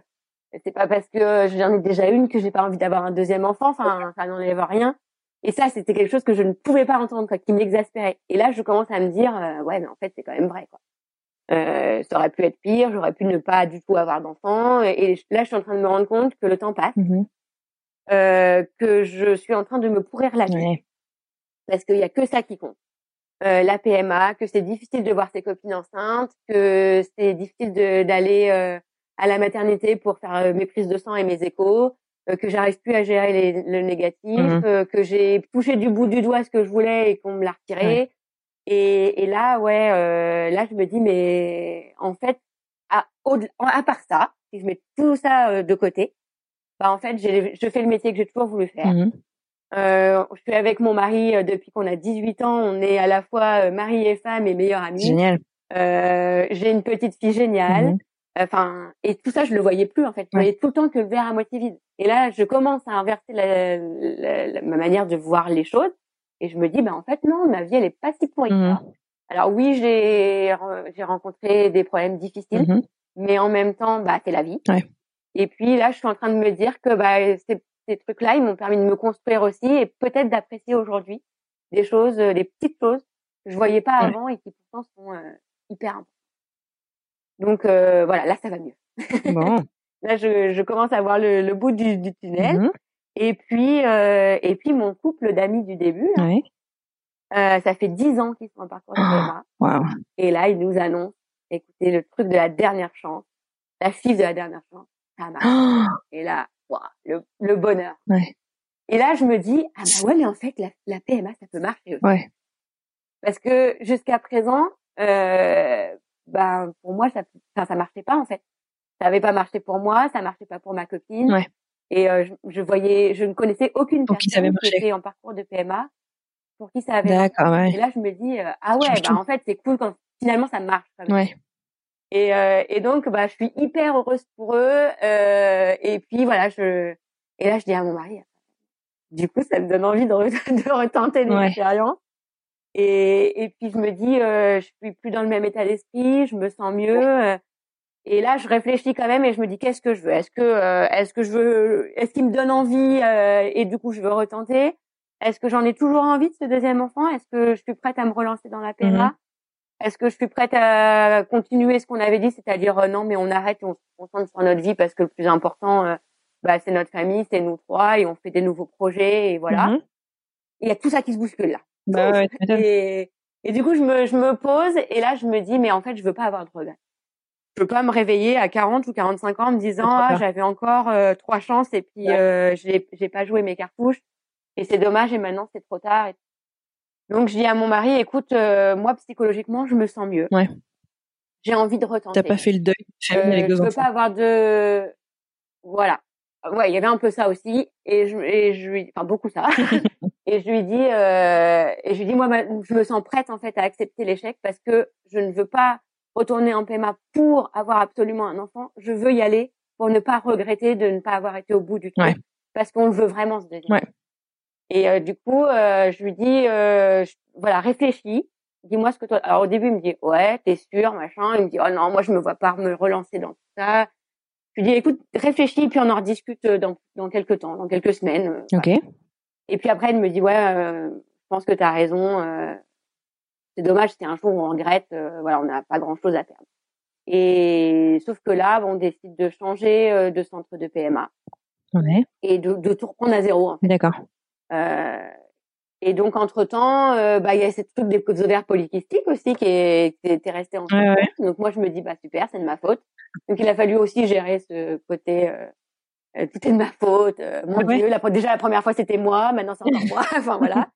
Speaker 3: c'est pas parce que j'en ai déjà une que j'ai pas envie d'avoir un deuxième enfant. Enfin, ça n'enlève rien. Et ça, c'était quelque chose que je ne pouvais pas entendre, quoi, qui m'exaspérait. Et là, je commence à me dire, euh, ouais, mais en fait, c'est quand même vrai, quoi. Euh, ça aurait pu être pire, j'aurais pu ne pas du tout avoir d'enfant. Et, là, je suis en train de me rendre compte que le temps passe,
Speaker 2: Mhm.
Speaker 3: euh, que je suis en train de me pourrir la vie
Speaker 2: Ouais.
Speaker 3: parce qu'il y a que ça qui compte. Euh, la PMA, que c'est difficile de voir ses copines enceintes, que c'est difficile d'aller euh, à la maternité pour faire euh, mes prises de sang et mes échos, que j'arrive plus à gérer les- le négatif,
Speaker 2: Mhm.
Speaker 3: euh, que j'ai touché du bout du doigt ce que je voulais et qu'on me l'a retiré. Et, et là, ouais, euh, là je me dis mais en fait, à, au- à part ça, si je mets tout ça euh, de côté, bah en fait, je fais le métier que j'ai toujours voulu faire.
Speaker 2: Mhm.
Speaker 3: Euh, je suis avec mon mari euh, depuis qu'on a 18 ans. On est à la fois euh, mari et femme et meilleurs amis.
Speaker 2: Génial.
Speaker 3: Euh, J'ai une petite fille géniale. Enfin, et tout ça, je le voyais plus en fait. Je voyais tout le temps que le verre à moitié vide. Et là, je commence à inverser la, la- la- ma manière de voir les choses. Et je me dis, bah en fait non, ma vie elle est pas si pourrie. ça. Alors oui, j'ai j'ai rencontré des problèmes difficiles,
Speaker 2: Mhm.
Speaker 3: mais en même temps, bah c'est la vie.
Speaker 2: Ouais.
Speaker 3: Et puis là, je suis en train de me dire que bah ces, ces trucs-là, ils m'ont permis de me construire aussi et peut-être d'apprécier aujourd'hui des choses, euh, des petites choses que je voyais pas
Speaker 2: Ouais.
Speaker 3: avant et qui pourtant sont euh, hyper importantes. Donc euh, voilà, là ça va mieux.
Speaker 2: Bon.
Speaker 3: Là, je, je commence à voir le, le bout du, du tunnel.
Speaker 2: Mhm.
Speaker 3: Et puis, euh, et puis mon couple d'amis du début, là,
Speaker 2: Ouais.
Speaker 3: Euh, ça fait dix ans qu'ils sont en parcours de PMA.
Speaker 2: Wow.
Speaker 3: Et là, ils nous annoncent, écoutez, le truc de la dernière chance, la fille de la dernière chance, ça marche. Et là, waouh, le, le bonheur.
Speaker 2: Ouais.
Speaker 3: Et là, je me dis, ah bah ouais, mais en fait, la, la PMA, ça peut marcher aussi.
Speaker 2: Ouais.
Speaker 3: Parce que jusqu'à présent, euh, ben pour moi, ça, enfin, ça marchait pas en fait. Ça avait pas marché pour moi, ça marchait pas pour ma copine.
Speaker 2: Ouais.
Speaker 3: Et euh, je, je voyais, je ne connaissais aucune
Speaker 2: Pour qui ça avait
Speaker 3: personne qui
Speaker 2: marché.
Speaker 3: était en parcours de PMA pour qui ça avait.
Speaker 2: D'accord, ouais.
Speaker 3: Et là, je me dis, euh, ah ouais, bah en fait, c'est cool quand finalement ça marche. Quand même.
Speaker 2: Ouais.
Speaker 3: Et, euh, et donc, bah, je suis hyper heureuse pour eux. Euh, et puis voilà, je et là, je dis à mon mari, du coup, ça me donne envie de, re- de retenter l'expérience. Et, et puis je me dis, euh, je suis plus dans le même état d'esprit, je me sens mieux. euh, et là, je réfléchis quand même et je me dis, qu'est-ce que je veux? Est-ce que, euh, est-ce que je veux, est-ce qu'il me donne envie euh, et du coup, je veux retenter? Est-ce que j'en ai toujours envie de ce deuxième enfant? Est-ce que je suis prête à me relancer dans la PMA
Speaker 2: Mhm.
Speaker 3: Est-ce que je suis prête à continuer ce qu'on avait dit, c'est-à-dire euh, non, mais on arrête, on se concentre sur notre vie parce que le plus important, euh, bah, c'est notre famille, c'est nous trois et on fait des nouveaux projets et voilà. Et il y a tout ça qui se bouscule là.
Speaker 2: Bah ouais.
Speaker 3: Et, et du coup, je me, je me pose et là, je me dis, mais en fait, je veux pas avoir de regrets. Je veux pas me réveiller à 40 ou 45 ans en me disant, ah, j'avais encore euh, trois chances et puis
Speaker 2: Ouais.
Speaker 3: euh, j'ai, pas joué mes cartouches et c'est dommage et maintenant c'est trop tard. Et- Donc, je dis à mon mari, écoute, euh, moi psychologiquement, je me sens mieux.
Speaker 2: Ouais.
Speaker 3: J'ai envie de retenter.
Speaker 2: T'as pas fait le deuil de famille
Speaker 3: Euh,
Speaker 2: avec
Speaker 3: je
Speaker 2: deux
Speaker 3: veux
Speaker 2: enfants.
Speaker 3: pas avoir de, voilà. Ouais, il y avait un peu ça aussi, et je, et je lui, enfin beaucoup ça. et je lui dis, euh, et je lui dis, moi, je me sens prête en fait à accepter l'échec parce que je ne veux pas retourner en PMA pour avoir absolument un enfant. Je veux y aller pour ne pas regretter de ne pas avoir été au bout du truc,
Speaker 2: Ouais.
Speaker 3: parce qu'on le veut vraiment ce deuxième.
Speaker 2: Ouais.
Speaker 3: Et euh, du coup, euh, je lui dis, euh, je- voilà, réfléchis. Dis-moi ce que toi. Alors au début, il me dit, ouais, t'es sûr, machin. Il me dit, oh non, moi je me vois pas me relancer dans tout ça. Je lui dis, écoute, réfléchis, puis on en rediscute euh, dans, dans quelques temps, dans quelques semaines. euh,
Speaker 2: Ok.
Speaker 3: voilà. Et puis après, il me dit, ouais, euh, je pense que tu as raison. euh, c'est dommage, c'est un jour où on regrette. euh, voilà, on n'a pas grand-chose à perdre. Et sauf que là, bon, on décide de changer euh, de centre de PMA
Speaker 2: Ouais.
Speaker 3: et de, de tout reprendre à zéro. En fait.
Speaker 2: D'accord.
Speaker 3: Euh, et donc, entre-temps, euh, bah, il y a cette truc des ovaires polykystiques aussi qui, est, qui était resté en
Speaker 2: Ouais, ouais.
Speaker 3: Donc moi, je me dis, bah super, c'est de ma faute. Donc il a fallu aussi gérer ce côté, tout est de ma faute. euh, mon
Speaker 2: Ah ouais.
Speaker 3: Dieu, la, déjà la première fois c'était moi, maintenant c'est encore moi. enfin voilà.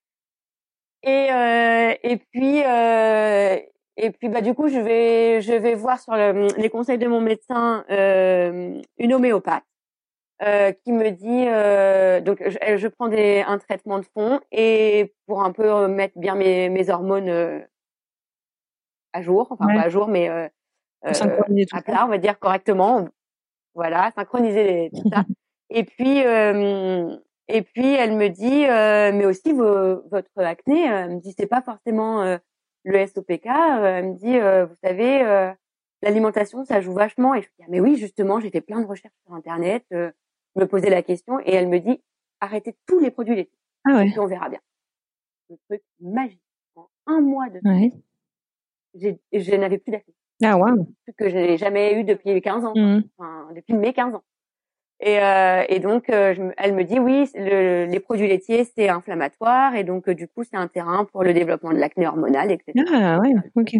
Speaker 3: Et euh, et puis euh, et puis bah du coup je vais je vais voir sur le- les conseils de mon médecin euh, une homéopathe euh, qui me dit euh, donc je, je prends des un traitement de fond et pour un peu euh, mettre bien mes mes hormones euh, à jour enfin
Speaker 2: Ouais.
Speaker 3: pas à jour mais euh, euh, à plat on va dire correctement voilà synchroniser les, tout ça. Et puis euh, et puis elle me dit euh, mais aussi vos- votre acné euh, elle me dit c'est pas forcément euh, le SOPK euh, elle me dit euh, vous savez euh, l'alimentation ça joue vachement. Et je dis ah, mais oui justement j'ai fait plein de recherches sur internet euh, je me posais la question et elle me dit arrêtez tous les produits laitiers.
Speaker 2: Ah ouais.
Speaker 3: et puis on verra bien. Le truc magique. En un mois de
Speaker 2: Ouais.
Speaker 3: j'ai je n'avais plus d'acné
Speaker 2: Ah
Speaker 3: truc que je n'ai jamais eu depuis 15 ans
Speaker 2: Mhm.
Speaker 3: enfin, depuis mes 15 ans. Et, euh, et donc, euh, je elle me dit oui, le, les produits laitiers c'est inflammatoire et donc euh, du coup c'est un terrain pour le développement de l'acné hormonal, etc.
Speaker 2: Ah ouais. Ok.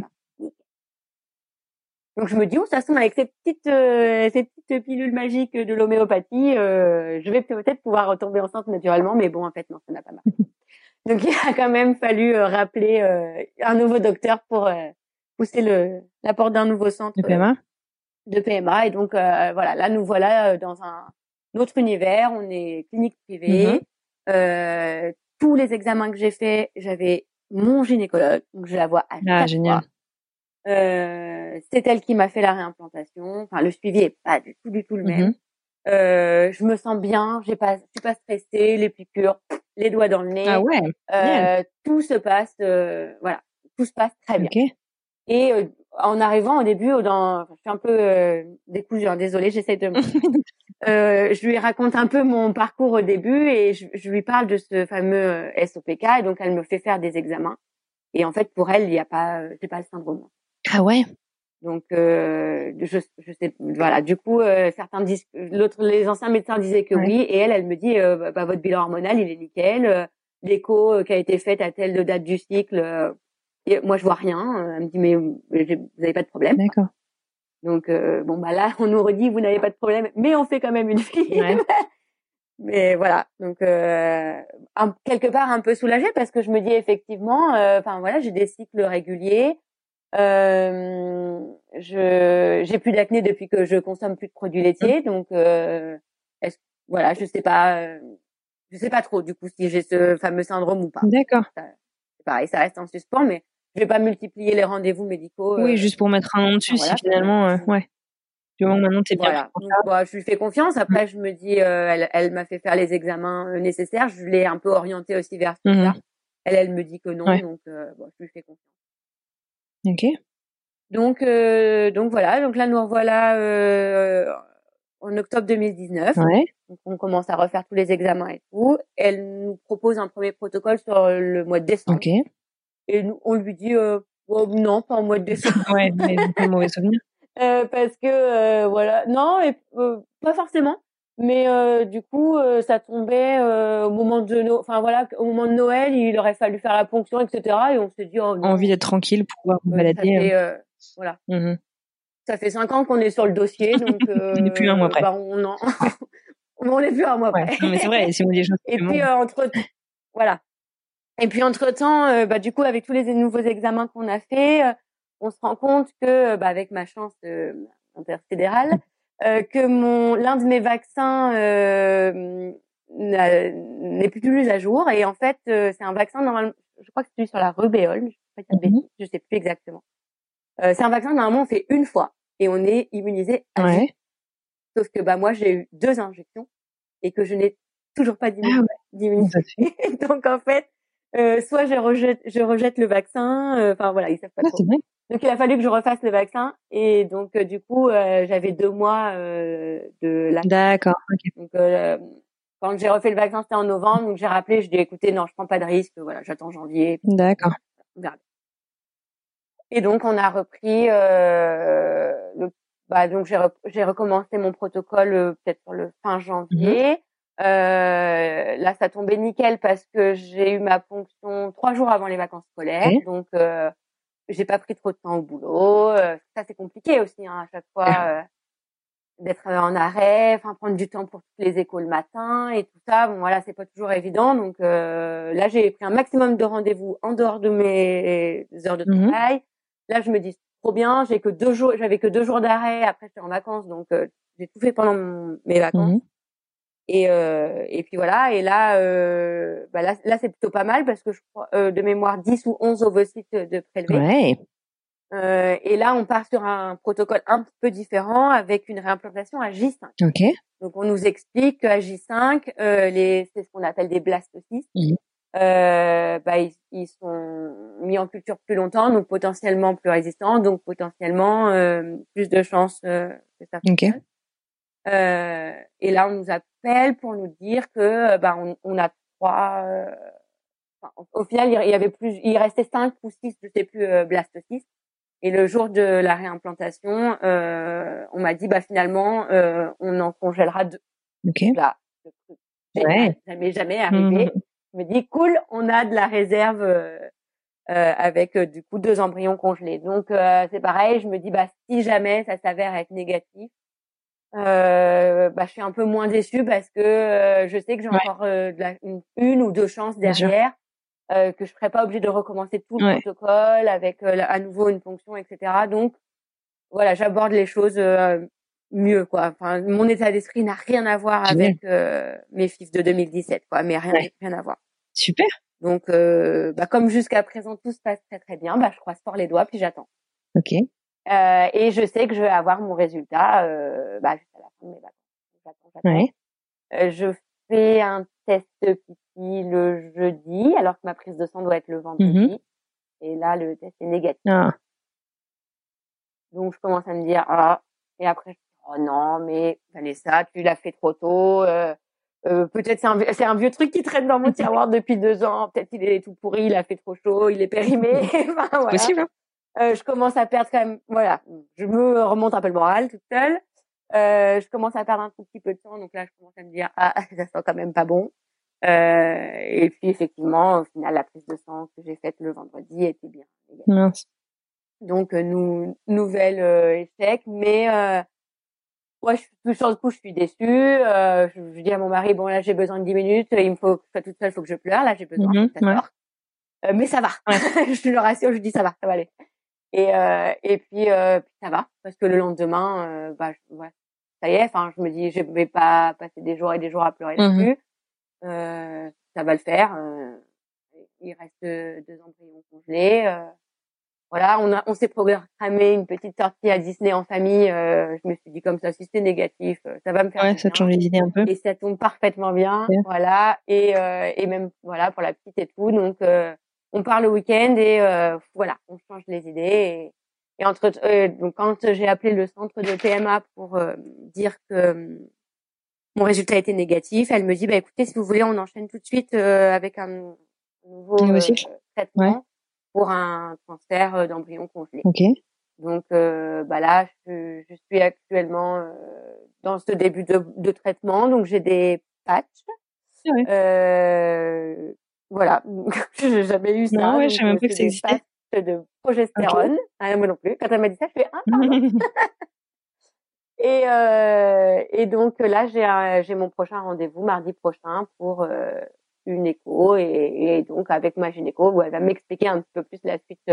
Speaker 3: Donc je me dis, oh, de toute façon, avec ces petites, euh, ces petites pilules magiques de l'homéopathie, euh, je vais peut-être pouvoir retomber enceinte naturellement, mais bon, en fait, non, ça n'a pas marché. Donc il a quand même fallu euh, rappeler euh, un nouveau docteur pour euh, pousser le, la porte d'un nouveau centre
Speaker 2: Le PMA.
Speaker 3: de PMA. Et donc euh, voilà, là nous voilà euh, dans un autre univers. On est clinique privée. Euh, tous les examens que j'ai faits, j'avais mon gynécologue, donc je la vois à
Speaker 2: Ah génial.
Speaker 3: fois. Euh, c'est elle qui m'a fait la réimplantation. Enfin, le suivi est pas du tout, du tout le même.
Speaker 2: Mhm.
Speaker 3: Euh, je me sens bien, j'ai pas, je suis pas stressée, les piqûres, les doigts dans le nez.
Speaker 2: Ah ouais.
Speaker 3: Euh, tout se passe, euh, voilà, tout se passe très bien.
Speaker 2: Ok.
Speaker 3: Et euh, en arrivant au début, dans, je suis un peu euh, décousue, hein, désolée, j'essaie de. euh, je lui raconte un peu mon parcours au début et je, je lui parle de ce fameux euh, SOPK et donc elle me fait faire des examens. Et en fait, pour elle, il n'y a pas, euh, j'ai pas le syndrome.
Speaker 2: Ah ouais?
Speaker 3: Donc, euh, je, je sais, voilà. Du coup, euh, certains disent, l'autre, les anciens médecins disaient que
Speaker 2: Ouais.
Speaker 3: oui, et elle, elle me dit, euh, bah, bah, votre bilan hormonal, il est nickel. euh, l'écho qui a été faite à telle date du cycle. Et moi, je vois rien. Elle me dit, mais vous n'avez pas de problème.
Speaker 2: D'accord.
Speaker 3: Donc, bon, bah là, on nous redit, vous n'avez pas de problème, mais on fait quand même une fille. Ouais. mais voilà. Donc, quelque part, un peu soulagée parce que je me dis effectivement, enfin voilà, j'ai des cycles réguliers. Euh, je j'ai plus d'acné depuis que je consomme plus de produits laitiers, donc euh, est voilà, je sais pas, euh, je sais pas trop du coup si j'ai ce fameux syndrome ou pas.
Speaker 2: D'accord.
Speaker 3: Pareil, ça reste en suspens, mais je vais pas multiplier les rendez-vous médicaux.
Speaker 2: Oui, juste pour mettre un nom dessus, si finalement, ouais. Du moment maintenant t'es bien.
Speaker 3: Voilà. Donc, bah, je lui fais confiance. Après, mmh. je me dis, elle, elle m'a fait faire les examens nécessaires. Je l'ai un peu orientée aussi vers ça. Mmh elle, elle me dit que non, donc bon, je lui fais confiance.
Speaker 2: Ok.
Speaker 3: Donc, euh, donc voilà. Donc là, nous revoilà euh, en octobre 2019.
Speaker 2: Ouais.
Speaker 3: Donc on commence à refaire tous les examens et tout. Elle nous propose un premier protocole sur le mois de décembre.
Speaker 2: Ok.
Speaker 3: Et nous, on lui dit euh, oh, non, pas en mois de décembre.
Speaker 2: ouais, mais un mauvais souvenir.
Speaker 3: Euh, parce que euh, voilà, non, et, euh, pas forcément. Mais euh, du coup, euh, ça tombait euh, au moment de Noël. Enfin voilà, au moment de Noël, il aurait fallu faire la ponction, etc. Et on s'est dit, oh,
Speaker 2: envie d'être tranquille, pouvoir vous balader.
Speaker 3: Fait, voilà.
Speaker 2: Mmh
Speaker 3: ça fait cinq ans qu'on est sur le dossier, donc
Speaker 2: on n'est plus un mois près.
Speaker 3: Bah, on en... on n'est plus un mois près.
Speaker 2: mais c'est vrai. Si on dit
Speaker 3: Et puis entre voilà. Et puis entre temps, bah du coup avec tous les nouveaux examens qu'on a fait, on se rend compte que bah avec ma chance interfédérale euh, que mon l'un de mes vaccins euh, n'est plus à jour. Et en fait euh, c'est un vaccin normalement je crois que c'est celui sur la rubéole je sais, pas, je sais plus exactement. Euh, c'est un vaccin normalement on fait une fois et on est immunisé à
Speaker 2: ouais.
Speaker 3: sauf que bah moi j'ai eu deux injections et que je n'ai toujours pas d'immunité. Ah donc en fait euh, soit je rejette je rejette le vaccin enfin voilà ils savent pas trop. Donc il a fallu que je refasse le vaccin et donc euh, du coup euh, j'avais deux mois euh, de la.
Speaker 2: D'accord.
Speaker 3: Donc euh, quand j'ai refait le vaccin c'était en novembre donc j'ai rappelé je dis écoutez non je prends pas de risque voilà j'attends janvier.
Speaker 2: D'accord.
Speaker 3: Et donc on a repris le bah donc j'ai j'ai recommencé mon protocole peut-être pour le fin janvier. Mm-hmm. Euh, là, ça tombait nickel parce que j'ai eu ma ponction trois jours avant les vacances scolaires. Donc, euh, j'ai pas pris trop de temps au boulot. Euh, ça c'est compliqué aussi hein, à chaque fois euh, d'être en arrêt, enfin prendre du temps pour toutes les écoles le matin et tout ça. Bon voilà, c'est pas toujours évident. Donc euh, là j'ai pris un maximum de rendez-vous en dehors de mes heures de mmh travail. Là je me dis trop bien, j'ai que deux jours, j'avais que deux jours d'arrêt. Après j'étais en vacances, donc j'ai tout fait pendant mes vacances. Mmh et, euh, et puis voilà, et là, euh, bah là, là c'est plutôt pas mal parce que je crois euh, de mémoire 10 ou 11 ovocytes de prélevés.
Speaker 2: Ouais.
Speaker 3: Euh, et là, on part sur un protocole un peu différent avec une réimplantation à J5.
Speaker 2: Ok.
Speaker 3: Donc on nous explique qu'à J5, euh, les, c'est ce qu'on appelle des blastocystes. Mmh. Euh, bah, ils, ils, sont mis en culture plus longtemps, donc potentiellement plus résistants, donc potentiellement euh, plus de chances que ça
Speaker 2: fonctionne.
Speaker 3: Euh, et là, on nous appelle pour nous dire que bah, on, on a trois. Euh, enfin, au final, il y avait plus, il restait cinq ou six, je sais plus, euh, blastocystes. Et le jour de la réimplantation, euh, on m'a dit bah finalement, euh, on en congélera deux.
Speaker 2: Ok.
Speaker 3: Là,
Speaker 2: ouais.
Speaker 3: jamais jamais arrivé. Mmh. Je me dis cool, on a de la réserve. Euh, avec du coup deux embryons congelés. Donc c'est pareil, je me dis bah si jamais ça s'avère être négatif, euh, bah, je suis un peu moins déçue parce que euh, je sais que j'ai encore euh, de la, une, ou deux chances derrière, euh, que je serai pas obligée de recommencer tout le protocole avec à nouveau une fonction, etc. Donc voilà, j'aborde les choses mieux quoi. Enfin, mon état d'esprit n'a rien à voir avec mes fifs de 2017 quoi, mais rien, rien à voir.
Speaker 2: Super.
Speaker 3: Donc bah, comme jusqu'à présent tout se passe très très bien, bah je croise fort les doigts puis j'attends.
Speaker 2: Ok.
Speaker 3: Euh, et je sais que je vais avoir mon résultat euh, bah, jusqu'à la fin de mes vacances. Euh, je fais un test pipi le jeudi, alors que ma prise de sang doit être le vendredi.
Speaker 2: Mmh
Speaker 3: et là, le test est négatif.
Speaker 2: Ah.
Speaker 3: Donc, je commence à me dire, ah, et après, je dis, oh non, mais Vanessa, tu l'as fait trop tôt. Euh, euh, peut-être c'est un, c'est un vieux truc qui traîne dans mon tiroir depuis deux ans. Peut-être il est tout pourri, il a fait trop chaud, il est périmé. enfin, voilà.
Speaker 2: Possible. Hein
Speaker 3: euh, je commence à perdre quand même, voilà, je me remonte un peu le moral toute seule. Euh, je commence à perdre un tout petit peu de temps, donc là je commence à me dire ah ça sent quand même pas bon. Euh, et puis effectivement, au final, la prise de sang que j'ai faite le vendredi était bien.
Speaker 2: Mince.
Speaker 3: Donc nous, nouvelle euh, échec, mais euh, ouais, je, sur le coup, je suis déçue. Euh, je, je, dis à mon mari, bon là, j'ai besoin de 10 minutes, il me faut que je sois toute seule, il faut que je pleure. Là, j'ai besoin.
Speaker 2: Mhm, ouais.
Speaker 3: euh, mais ça va. je le rassure, je dis ça va, ça va aller. Et euh, et puis, euh, puis ça va parce que le lendemain, euh, bah je, ouais, ça y est. Enfin, je me dis, je vais pas passer des jours et des jours à pleurer dessus. Euh, ça va le faire. euh, il reste deux embryons congelés. euh, voilà, on a, on s'est programmé une petite sortie à Disney en famille. euh, je me suis dit comme ça, si c'est négatif, euh, ça va me faire.
Speaker 2: Ouais, ça te change les idées un peu.
Speaker 3: Et ça tombe parfaitement bien, voilà. Et euh, et même voilà pour la petite et tout. Donc euh, on part le week-end et euh, voilà, on change les idées. Et, et entre euh, donc quand j'ai appelé le centre de PMA pour euh, dire que euh, mon résultat était négatif, elle me dit bah écoutez si vous voulez on enchaîne tout de suite euh, avec un nouveau euh, traitement pour un transfert euh, d'embryon congelé.
Speaker 2: Ok.
Speaker 3: Donc euh, bah là, je, je suis actuellement euh, dans ce début de, de traitement, donc j'ai des patchs.
Speaker 2: Ah ouais.
Speaker 3: Euh, voilà, j'ai jamais eu ça.
Speaker 2: Non, ouais, je savais même
Speaker 3: euh,
Speaker 2: pas que ça existait.
Speaker 3: de progestérone. Ah, moi non plus. Quand elle m'a dit ça, je fais ah. Et euh, et donc là, j'ai j'ai mon prochain rendez-vous mardi prochain pour euh, une écho et, et donc avec ma gynéco où elle va m'expliquer un petit peu plus la suite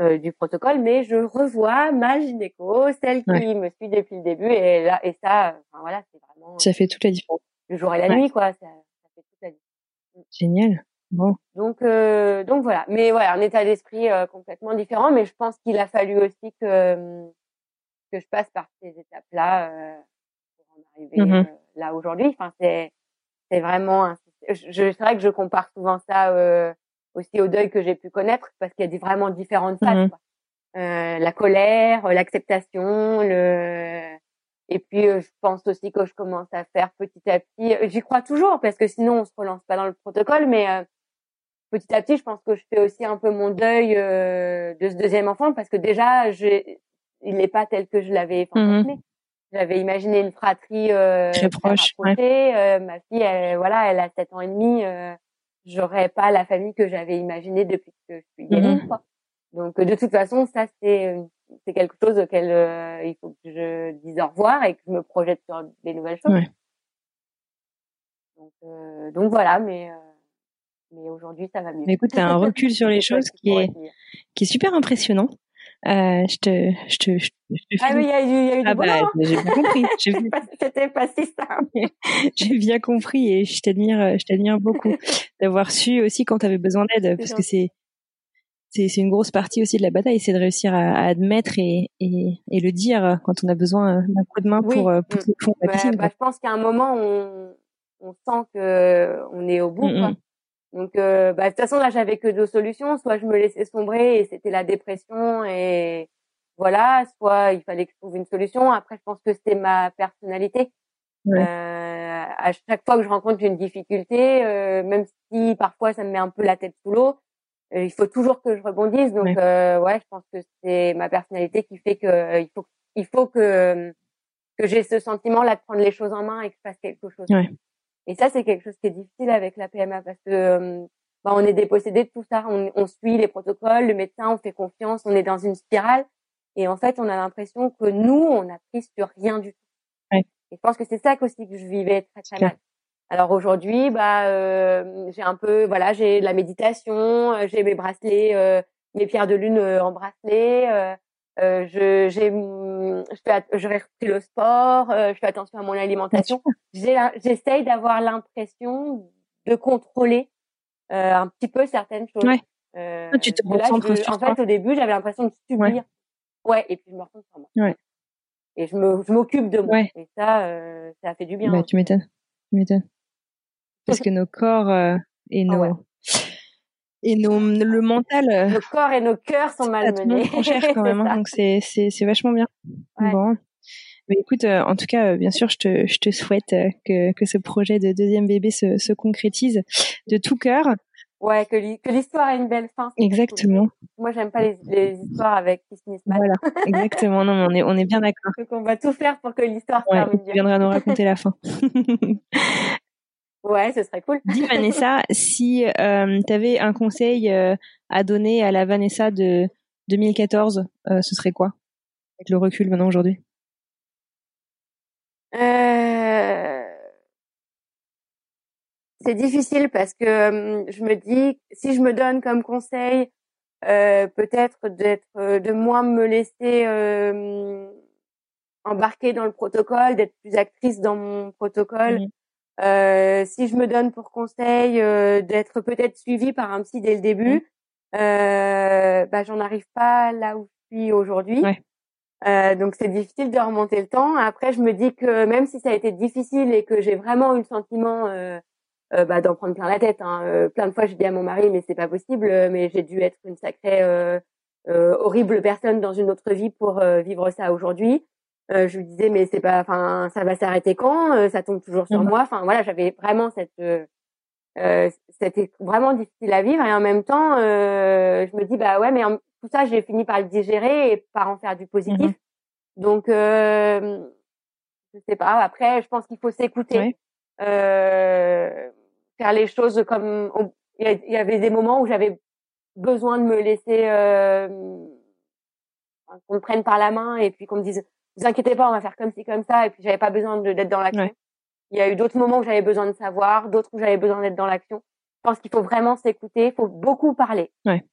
Speaker 3: euh, du protocole, mais je revois ma gynéco, celle qui
Speaker 2: Ouais.
Speaker 3: me suit depuis le début et là et ça, enfin, voilà, c'est vraiment
Speaker 2: ça fait toute la différence.
Speaker 3: le jour et la
Speaker 2: Ouais.
Speaker 3: nuit quoi, ça, ça fait toute la vie.
Speaker 2: Génial. Bon.
Speaker 3: Donc euh, donc voilà, mais voilà, un état d'esprit euh, complètement différent, mais je pense qu'il a fallu aussi que euh, que je passe par ces étapes-là euh, pour en arriver
Speaker 2: Mhm.
Speaker 3: euh, là aujourd'hui. Enfin c'est c'est vraiment un, je, c'est vrai que je compare souvent ça euh, aussi au deuil que j'ai pu connaître parce qu'il y a des vraiment différentes phases.
Speaker 2: Mhm.
Speaker 3: quoi. Euh, la colère, l'acceptation, le et puis euh, je pense aussi que je commence à faire petit à petit. euh, J'y crois toujours parce que sinon on se relance pas dans le protocole, mais euh, petit à petit, je pense que je fais aussi un peu mon deuil euh, de ce deuxième enfant parce que déjà, j'ai, il n'est pas tel que je l'avais fantasmé. J'avais imaginé une fratrie euh,
Speaker 2: Très proche, ouais.
Speaker 3: Euh, ma fille, elle, voilà, elle a sept ans et demi. Euh, J'aurais pas la famille que j'avais imaginée depuis que je suis gamine,
Speaker 2: Mhm.
Speaker 3: quoi. Donc de toute façon, ça c'est euh, c'est quelque chose auquel euh, il faut que je dise au revoir et que je me projette sur des nouvelles choses.
Speaker 2: Ouais.
Speaker 3: Donc euh, donc voilà, mais euh, mais aujourd'hui ça va mieux.
Speaker 2: Mais écoute, t'as un recul sur les choses qui est
Speaker 3: retenir.
Speaker 2: qui est super impressionnant. Euh, je te je te je te, je te
Speaker 3: Ah oui, il y a eu, il y a eu
Speaker 2: Ah
Speaker 3: du
Speaker 2: bah,
Speaker 3: hein.
Speaker 2: j'ai bien compris.
Speaker 3: C'était pas si simple.
Speaker 2: j'ai bien compris et je t'admire je t'admire beaucoup d'avoir su aussi quand tu avais besoin d'aide parce que c'est c'est c'est une grosse partie aussi de la bataille, c'est de réussir à, à admettre et, et et le dire quand on a besoin euh, d'un coup de main
Speaker 3: Oui.
Speaker 2: pour euh, pousser le fond de la
Speaker 3: Bah, bah, je pense qu'à un moment, on, on sent que on est au bout. Quoi. Donc, euh, bah, de toute façon, là, j'avais que deux solutions. Soit je me laissais sombrer et c'était la dépression et voilà. Soit il fallait que je trouve une solution. Après, je pense que c'est ma personnalité.
Speaker 2: Ouais.
Speaker 3: Euh, à chaque fois que je rencontre une difficulté, euh, même si parfois ça me met un peu la tête sous l'eau, il faut toujours que je rebondisse. Donc,
Speaker 2: Ouais.
Speaker 3: euh, ouais, je pense que c'est ma personnalité qui fait que euh, il faut, il faut que que j'ai ce sentiment là de prendre les choses en main et que je fasse quelque chose.
Speaker 2: Ouais.
Speaker 3: Et ça, c'est quelque chose qui est difficile avec la PMA parce que euh, bah, on est dépossédé de tout ça. On, on suit les protocoles, le médecin, on fait confiance, on est dans une spirale. Et en fait, on a l'impression que nous, on a pris sur rien du tout.
Speaker 2: Ouais.
Speaker 3: Et je pense que c'est ça aussi que je vivais très très mal. Alors aujourd'hui, bah, euh, j'ai un peu, voilà, j'ai de la méditation, euh, j'ai mes bracelets, euh, mes pierres de lune euh, en bracelet. euh, euh, je, j'ai, hum, je fais, je repris le sport, euh, je fais attention à mon alimentation. J'ai, j'essaye d'avoir l'impression de contrôler euh, un petit peu certaines choses.
Speaker 2: Ouais.
Speaker 3: Euh,
Speaker 2: Ah, tu te
Speaker 3: là, je-
Speaker 2: sur
Speaker 3: En
Speaker 2: toi.
Speaker 3: fait, au début, j'avais l'impression de subir. Ouais. et puis je me retourne sur moi.
Speaker 2: Ouais.
Speaker 3: Et je me, je m'occupe de moi.
Speaker 2: Ouais.
Speaker 3: Et ça, euh, ça fait du bien.
Speaker 2: Bah, tu m'étonnes. Tu m'étonnes. Parce que nos corps euh, et
Speaker 3: Ah
Speaker 2: nos
Speaker 3: ouais.
Speaker 2: et nos le mental euh,
Speaker 3: Nos corps et nos cœurs sont malmenés.
Speaker 2: cher quand même.
Speaker 3: C'est
Speaker 2: hein, donc c'est c'est c'est vachement bien.
Speaker 3: Ouais.
Speaker 2: Bon. Mais écoute, euh, en tout cas, euh, bien sûr, je te je te souhaite que que ce projet de deuxième bébé se se concrétise de tout cœur.
Speaker 3: Ouais, que, l'hi- que l'histoire ait une belle fin.
Speaker 2: Exactement.
Speaker 3: cool. Moi, j'aime pas les, les histoires avec qui se finissent mal.
Speaker 2: Voilà. Exactement. Non, mais on est on est bien d'accord.
Speaker 3: Donc, on va tout faire pour que l'histoire
Speaker 2: Ouais,
Speaker 3: termine
Speaker 2: tu
Speaker 3: bien.
Speaker 2: viendras nous raconter la fin.
Speaker 3: Ouais, ce serait cool.
Speaker 2: Dis Vanessa, si euh, tu avais un conseil euh, à donner à la Vanessa de 2014, euh, ce serait quoi? Avec le recul maintenant aujourd'hui
Speaker 3: euh... C'est difficile parce que je me dis, si je me donne comme conseil, euh, peut-être d'être, de moins me laisser embarquer dans le protocole, d'être plus actrice dans mon protocole. Mmh. Euh, si je me donne pour conseil euh, d'être peut-être suivie par un psy dès le début, mmh. euh, bah, j'en arrive pas là où je suis aujourd'hui. Euh, donc c'est difficile de remonter le temps. Après, je me dis que même si ça a été difficile et que j'ai vraiment eu le sentiment euh, euh, bah, d'en prendre plein la tête, hein, plein de fois j'ai dit à mon mari mais c'est pas possible, mais j'ai dû être une sacrée horrible personne dans une autre vie pour vivre ça aujourd'hui. Euh, je lui disais mais c'est pas, enfin ça va s'arrêter quand euh, Ça tombe toujours sur mmh. moi. Enfin voilà, j'avais vraiment cette, euh, euh, c'était vraiment difficile à vivre et en même temps, je me dis bah ouais mais tout ça j'ai fini par le digérer et par en faire du positif. Mmh Donc je sais pas. Après je pense qu'il faut s'écouter, faire les choses comme il y avait des moments où j'avais besoin de me laisser qu'on me prenne par la main et puis qu'on me dise vous inquiétez pas, on va faire comme ci, comme ça. Et puis, j'avais pas besoin d'être dans l'action. Il y a eu d'autres moments où j'avais besoin de savoir, d'autres où j'avais besoin d'être dans l'action. Je pense qu'il faut vraiment s'écouter, il faut beaucoup parler. Ouais.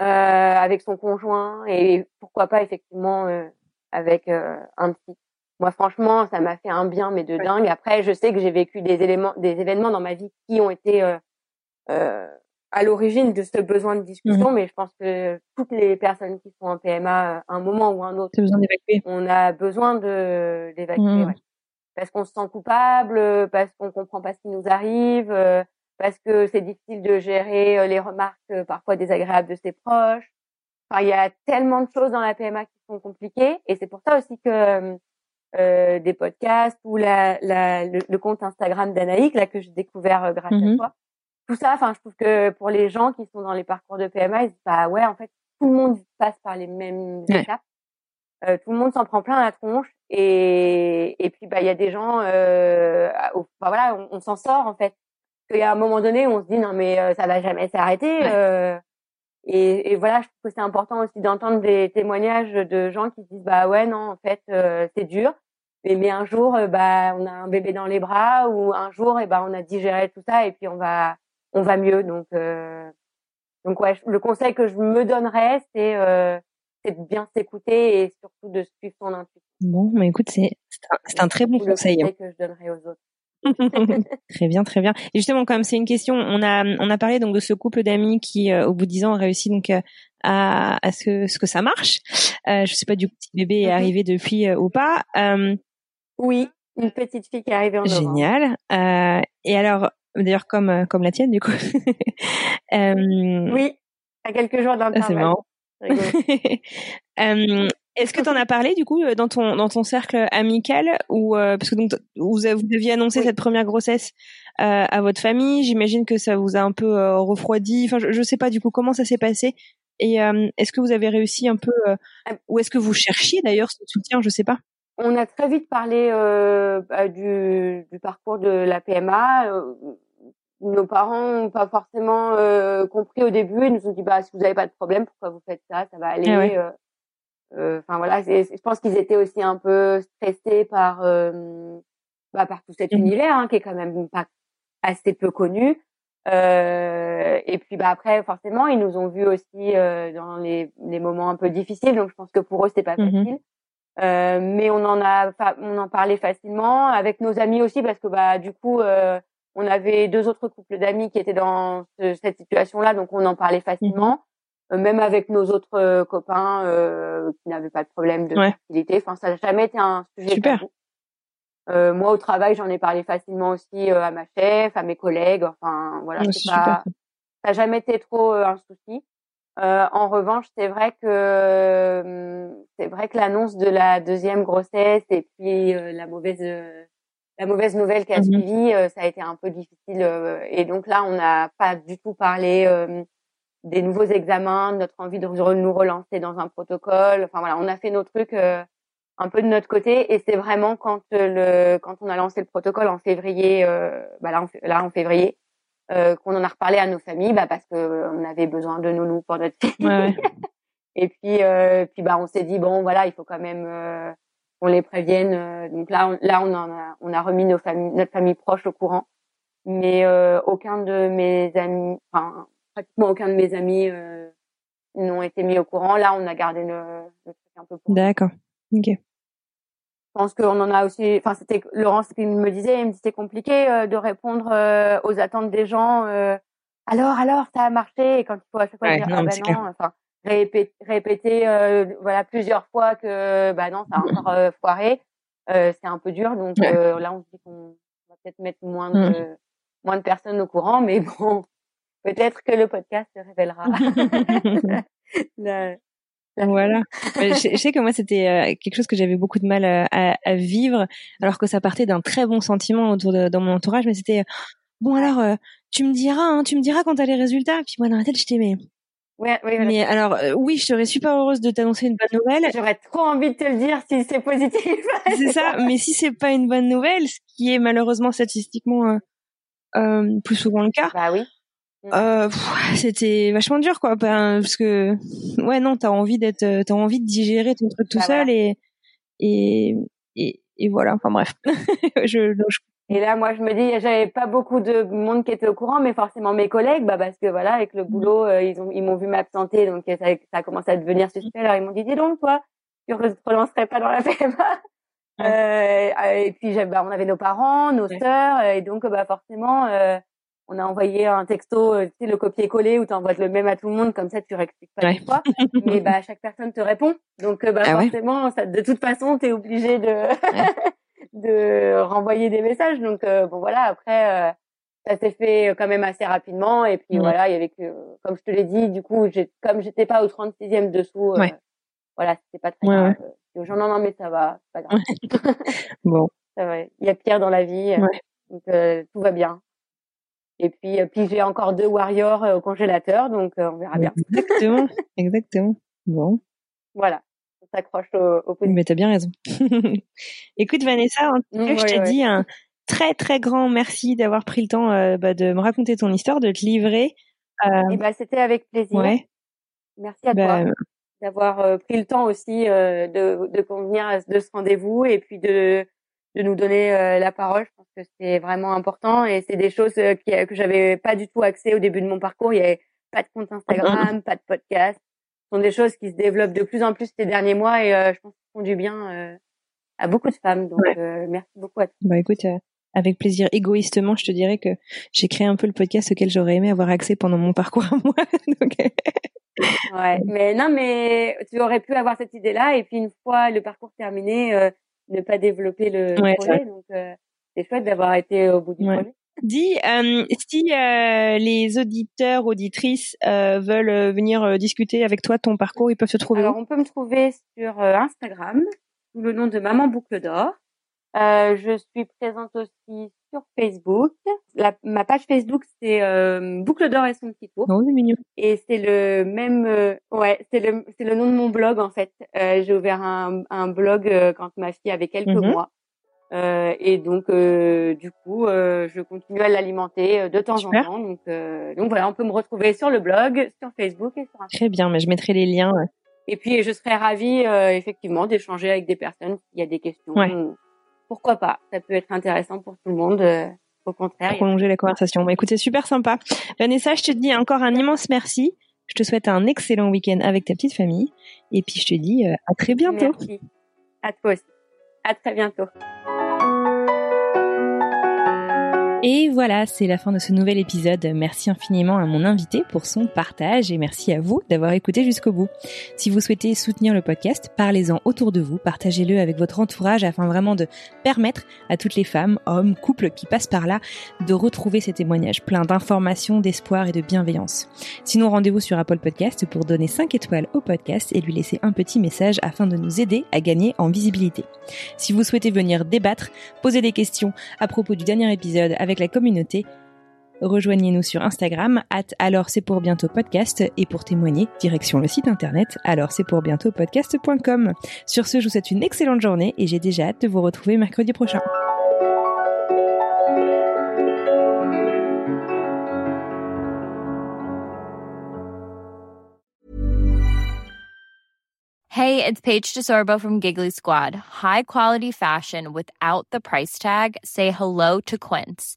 Speaker 3: Euh, avec son conjoint et pourquoi pas effectivement euh, avec euh, un psy. Moi, franchement, ça m'a fait un bien, mais de dingue. Après, je sais que j'ai vécu des éléments, des événements dans ma vie qui ont été euh, euh à l'origine de ce besoin de discussion, mmh mais je pense que toutes les personnes qui sont en PMA, à un moment ou un autre,
Speaker 2: besoin
Speaker 3: on a besoin de d'évacuer, mmh. parce qu'on se sent coupable, parce qu'on comprend pas ce qui nous arrive, euh, parce que c'est difficile de gérer euh, les remarques euh, parfois désagréables de ses proches. Enfin, il y a tellement de choses dans la PMA qui sont compliquées, et c'est pour ça aussi que euh, des podcasts ou la, la le, compte Instagram d'Anaïque là que j'ai découvert grâce à mmh toi tout ça, enfin, je trouve que pour les gens qui sont dans les parcours de PMA, ils disent bah ouais, en fait, tout le monde passe par les mêmes étapes. Euh, tout le monde s'en prend plein la tronche et et puis bah il y a des gens, euh, bah, voilà, on, s'en sort en fait. Qu'il y a un moment donné où on se dit non mais euh, ça va jamais s'arrêter. Euh, et, et, voilà, je trouve que c'est important aussi d'entendre des témoignages de gens qui disent bah ouais non en fait euh, c'est dur. Mais, mais un jour bah on a un bébé dans les bras ou un jour et eh ben on a digéré tout ça et puis on va on va mieux. Donc, euh, donc ouais, le conseil que je me donnerais, c'est euh, de bien s'écouter et surtout de suivre son intuition.
Speaker 2: Bon, mais écoute, c'est c'est un, très bon conseil.
Speaker 3: Le conseil que je donnerais aux autres.
Speaker 2: très bien, très bien. Et justement, comme c'est une question, on a on a parlé donc de ce couple d'amis qui, euh, au bout de dix ans, a réussi donc à, à ce que ce que ça marche. Euh, je sais pas du coup si bébé est mm-hmm. arrivé depuis ou pas.
Speaker 3: oui, une petite fille qui est arrivée en
Speaker 2: novembre. Génial. et alors, d'ailleurs comme euh, comme la tienne du coup.
Speaker 3: euh, oui, à quelques jours d'intervalle.
Speaker 2: C'est marrant. euh, est-ce que tu en as parlé du coup dans ton dans ton cercle amical ou euh, parce que donc vous, vous aviez annoncé cette première grossesse euh, à votre famille, j'imagine que ça vous a un peu euh, refroidi. Enfin, je, je sais pas du coup comment ça s'est passé. Et est-ce que vous avez réussi un peu ou est-ce que vous cherchiez d'ailleurs ce soutien, je sais pas.
Speaker 3: On a très vite parlé bah, du, du, parcours de la PMA nos parents n'ont pas forcément euh, compris au début. Ils nous ont dit bah si vous n'avez pas de problème, pourquoi vous faites ça? Ça va aller. Ah euh, euh, enfin voilà, je pense qu'ils étaient aussi un peu stressés par bah, par tout cet mmh. univers hein, qui est quand même pas assez peu connu. et puis bah après forcément ils nous ont vus aussi dans les, les moments un peu difficiles, donc je pense que pour eux c'était pas mmh facile. mais on en a on en parlait facilement avec nos amis aussi parce que bah du coup on avait deux autres couples d'amis qui étaient dans cette situation-là, donc on en parlait facilement. Mhm. Euh, même avec nos autres euh, copains euh, qui n'avaient pas de problème de fertilité. Enfin, ça n'a jamais été un sujet
Speaker 2: Super.
Speaker 3: Euh, moi, au travail, j'en ai parlé facilement aussi à ma chef, à mes collègues. Enfin, voilà, c'est pas, ça n'a jamais été trop un souci. en revanche, c'est vrai que c'est vrai que l'annonce de la deuxième grossesse et puis la mauvaise la mauvaise nouvelle qui a mmh suivi, euh, ça a été un peu difficile. Euh, et donc là, on n'a pas du tout parlé euh, des nouveaux examens, de notre envie de nous relancer dans un protocole. Enfin voilà, on a fait nos trucs un peu de notre côté. Et c'est vraiment quand le quand on a lancé le protocole en février, bah là, en, là en février, qu'on en a reparlé à nos familles, bah parce que on avait besoin de nounous pour notre fille. Ouais. et puis puis bah on s'est dit bon voilà, il faut quand même qu'on les prévienne. donc là on, là on en a on a remis nos familles notre famille proche au courant, mais aucun de mes amis, enfin pratiquement aucun de mes amis euh, n'ont été mis au courant. Là, on a gardé le, le truc un peu.
Speaker 2: D'accord. Ok. Je
Speaker 3: pense qu'on en a aussi. Enfin, c'était Laurence qui me disait, il me c'était compliqué euh, de répondre euh, aux attentes des gens. alors, alors, ça a marché? Et quand il faut à chaque fois dire, ah ben non, enfin, répéter, répéter voilà plusieurs fois que bah non, ça a encore foiré. c'est un peu dur. Donc là, on se dit qu'on va peut-être mettre moins de mmh. moins de personnes au courant, mais bon, Peut-être que le podcast se révélera.
Speaker 2: Voilà. je, sais que moi c'était euh, quelque chose que j'avais beaucoup de mal euh, à, à, vivre, alors que ça partait d'un très bon sentiment autour de dans mon entourage, mais c'était bon alors euh, tu me diras, hein, tu me diras quand t'as les résultats. Puis moi dans la tête j'étais mais
Speaker 3: Ouais, oui,
Speaker 2: Mais alors, oui, je serais super heureuse de t'annoncer une bonne nouvelle.
Speaker 3: J'aurais trop envie de te le dire si c'est positif.
Speaker 2: c'est ça. Mais si c'est pas une bonne nouvelle, ce qui est malheureusement statistiquement euh, plus souvent le cas.
Speaker 3: Bah oui.
Speaker 2: Euh, c'était vachement dur quoi parce que ouais non t'as envie d'être euh, t'as envie de digérer ton truc tout bah seul et, et et voilà enfin bref je,
Speaker 3: et là moi je me dis j'avais pas beaucoup de monde qui était au courant mais forcément mes collègues bah parce que voilà avec le mm. boulot euh, ils ont ils m'ont vu m'absenter donc ça, ça a commencé à devenir suspect alors ils m'ont dit dis donc toi tu relancerais pas dans la PMA euh, et puis bah, on avait nos parents nos sœurs et donc bah forcément on a envoyé un texto, euh, tu sais, le copier-coller où tu envoies le même à tout le monde, comme ça tu réexpliques pas ouais. fois. mais bah chaque personne te répond. Donc euh, bah ah forcément, ça, de toute façon, tu es obligé de de renvoyer des messages. Donc euh, bon voilà, après ça s'est fait quand même assez rapidement et puis voilà, il y avait que comme je te l'ai dit, du coup, j'ai comme j'étais pas au 36e dessous voilà, c'était pas très grave. aux gens non non mais ça va, c'est pas grave.
Speaker 2: bon.
Speaker 3: Ça va, il y a pire dans la vie. Donc tout va bien. Et puis, euh, puis j'ai encore deux warriors euh, au congélateur, donc euh, on verra bien.
Speaker 2: Exactement, exactement. Bon.
Speaker 3: Voilà, s'accroche au, au
Speaker 2: Mais t'as bien raison. Écoute Vanessa, en tout cas, je te dis un très très grand merci d'avoir pris le temps bah, de me raconter ton histoire, de te livrer.
Speaker 3: Euh... Et eh bah, c'était avec plaisir. Ouais. Merci à bah, toi d'avoir pris le temps aussi de, de convenir de ce rendez-vous et puis de de nous donner euh, la parole. Je pense que c'est vraiment important et c'est des choses euh, qui, que j'avais pas du tout accès au début de mon parcours. Il y avait pas de compte Instagram, pas de podcast. Ce sont des choses qui se développent de plus en plus ces derniers mois et euh, je pense qu'ils font du bien à beaucoup de femmes. Donc merci beaucoup à toi.
Speaker 2: Bah écoute, avec plaisir. Égoïstement, je te dirais que j'ai créé un peu le podcast auquel j'aurais aimé avoir accès pendant mon parcours à moi. Donc...
Speaker 3: ouais, mais non, mais tu aurais pu avoir cette idée-là et puis une fois le parcours terminé, ne pas développer le projet. Donc, euh, c'est chouette d'avoir été au bout du projet.
Speaker 2: Dis, euh, si euh, les auditeurs, auditrices euh, veulent venir discuter avec toi ton parcours, ils peuvent se trouver
Speaker 3: Alors, on peut me trouver sur Instagram sous le nom de Maman Boucle d'Or. je suis présente aussi sur Facebook. La, ma page Facebook, c'est Boucle d'Or et son petit tour.
Speaker 2: Non, c'est mignon.
Speaker 3: Et c'est le même, ouais, c'est le, c'est le nom de mon blog en fait. j'ai ouvert un, un blog quand ma fille avait quelques mois. Euh, et donc, euh, du coup, euh, je continue à l'alimenter de temps en temps. Donc, donc voilà, on peut me retrouver sur le blog, sur Facebook et sur Instagram.
Speaker 2: Très bien, mais je mettrai les liens.
Speaker 3: Et puis, je serais ravie, effectivement, d'échanger avec des personnes s'il y a des questions. Pourquoi pas Ça peut être intéressant pour tout le monde. au contraire.
Speaker 2: Prolonger la conversation. Bah, écoute, c'est super sympa. Vanessa, je te dis encore un immense merci. Je te souhaite un excellent week-end avec ta petite famille. Et puis, je te dis à très bientôt.
Speaker 3: Merci. À toi aussi. À très bientôt.
Speaker 2: Et voilà, c'est la fin de ce nouvel épisode. Merci infiniment à mon invité pour son partage et merci à vous d'avoir écouté jusqu'au bout. Si vous souhaitez soutenir le podcast, parlez-en autour de vous, partagez-le avec votre entourage afin vraiment de permettre à toutes les femmes, hommes, couples qui passent par là de retrouver ces témoignages pleins d'informations, d'espoir et de bienveillance. Sinon, rendez-vous sur Apple Podcast pour donner 5 étoiles au podcast et lui laisser un petit message afin de nous aider à gagner en visibilité. Si vous souhaitez venir débattre, poser des questions à propos du dernier épisode la communauté, Rejoignez-nous sur Instagram, at alors c'est pour bientôt podcast, et pour témoigner, direction le site internet alors c'est pour bientôt podcast.com. Sur ce, je vous souhaite une excellente journée et j'ai déjà hâte de vous retrouver mercredi prochain.
Speaker 4: Hey, it's Paige DeSorbo from Giggly Squad. High quality fashion without the price tag. Say hello to Quince.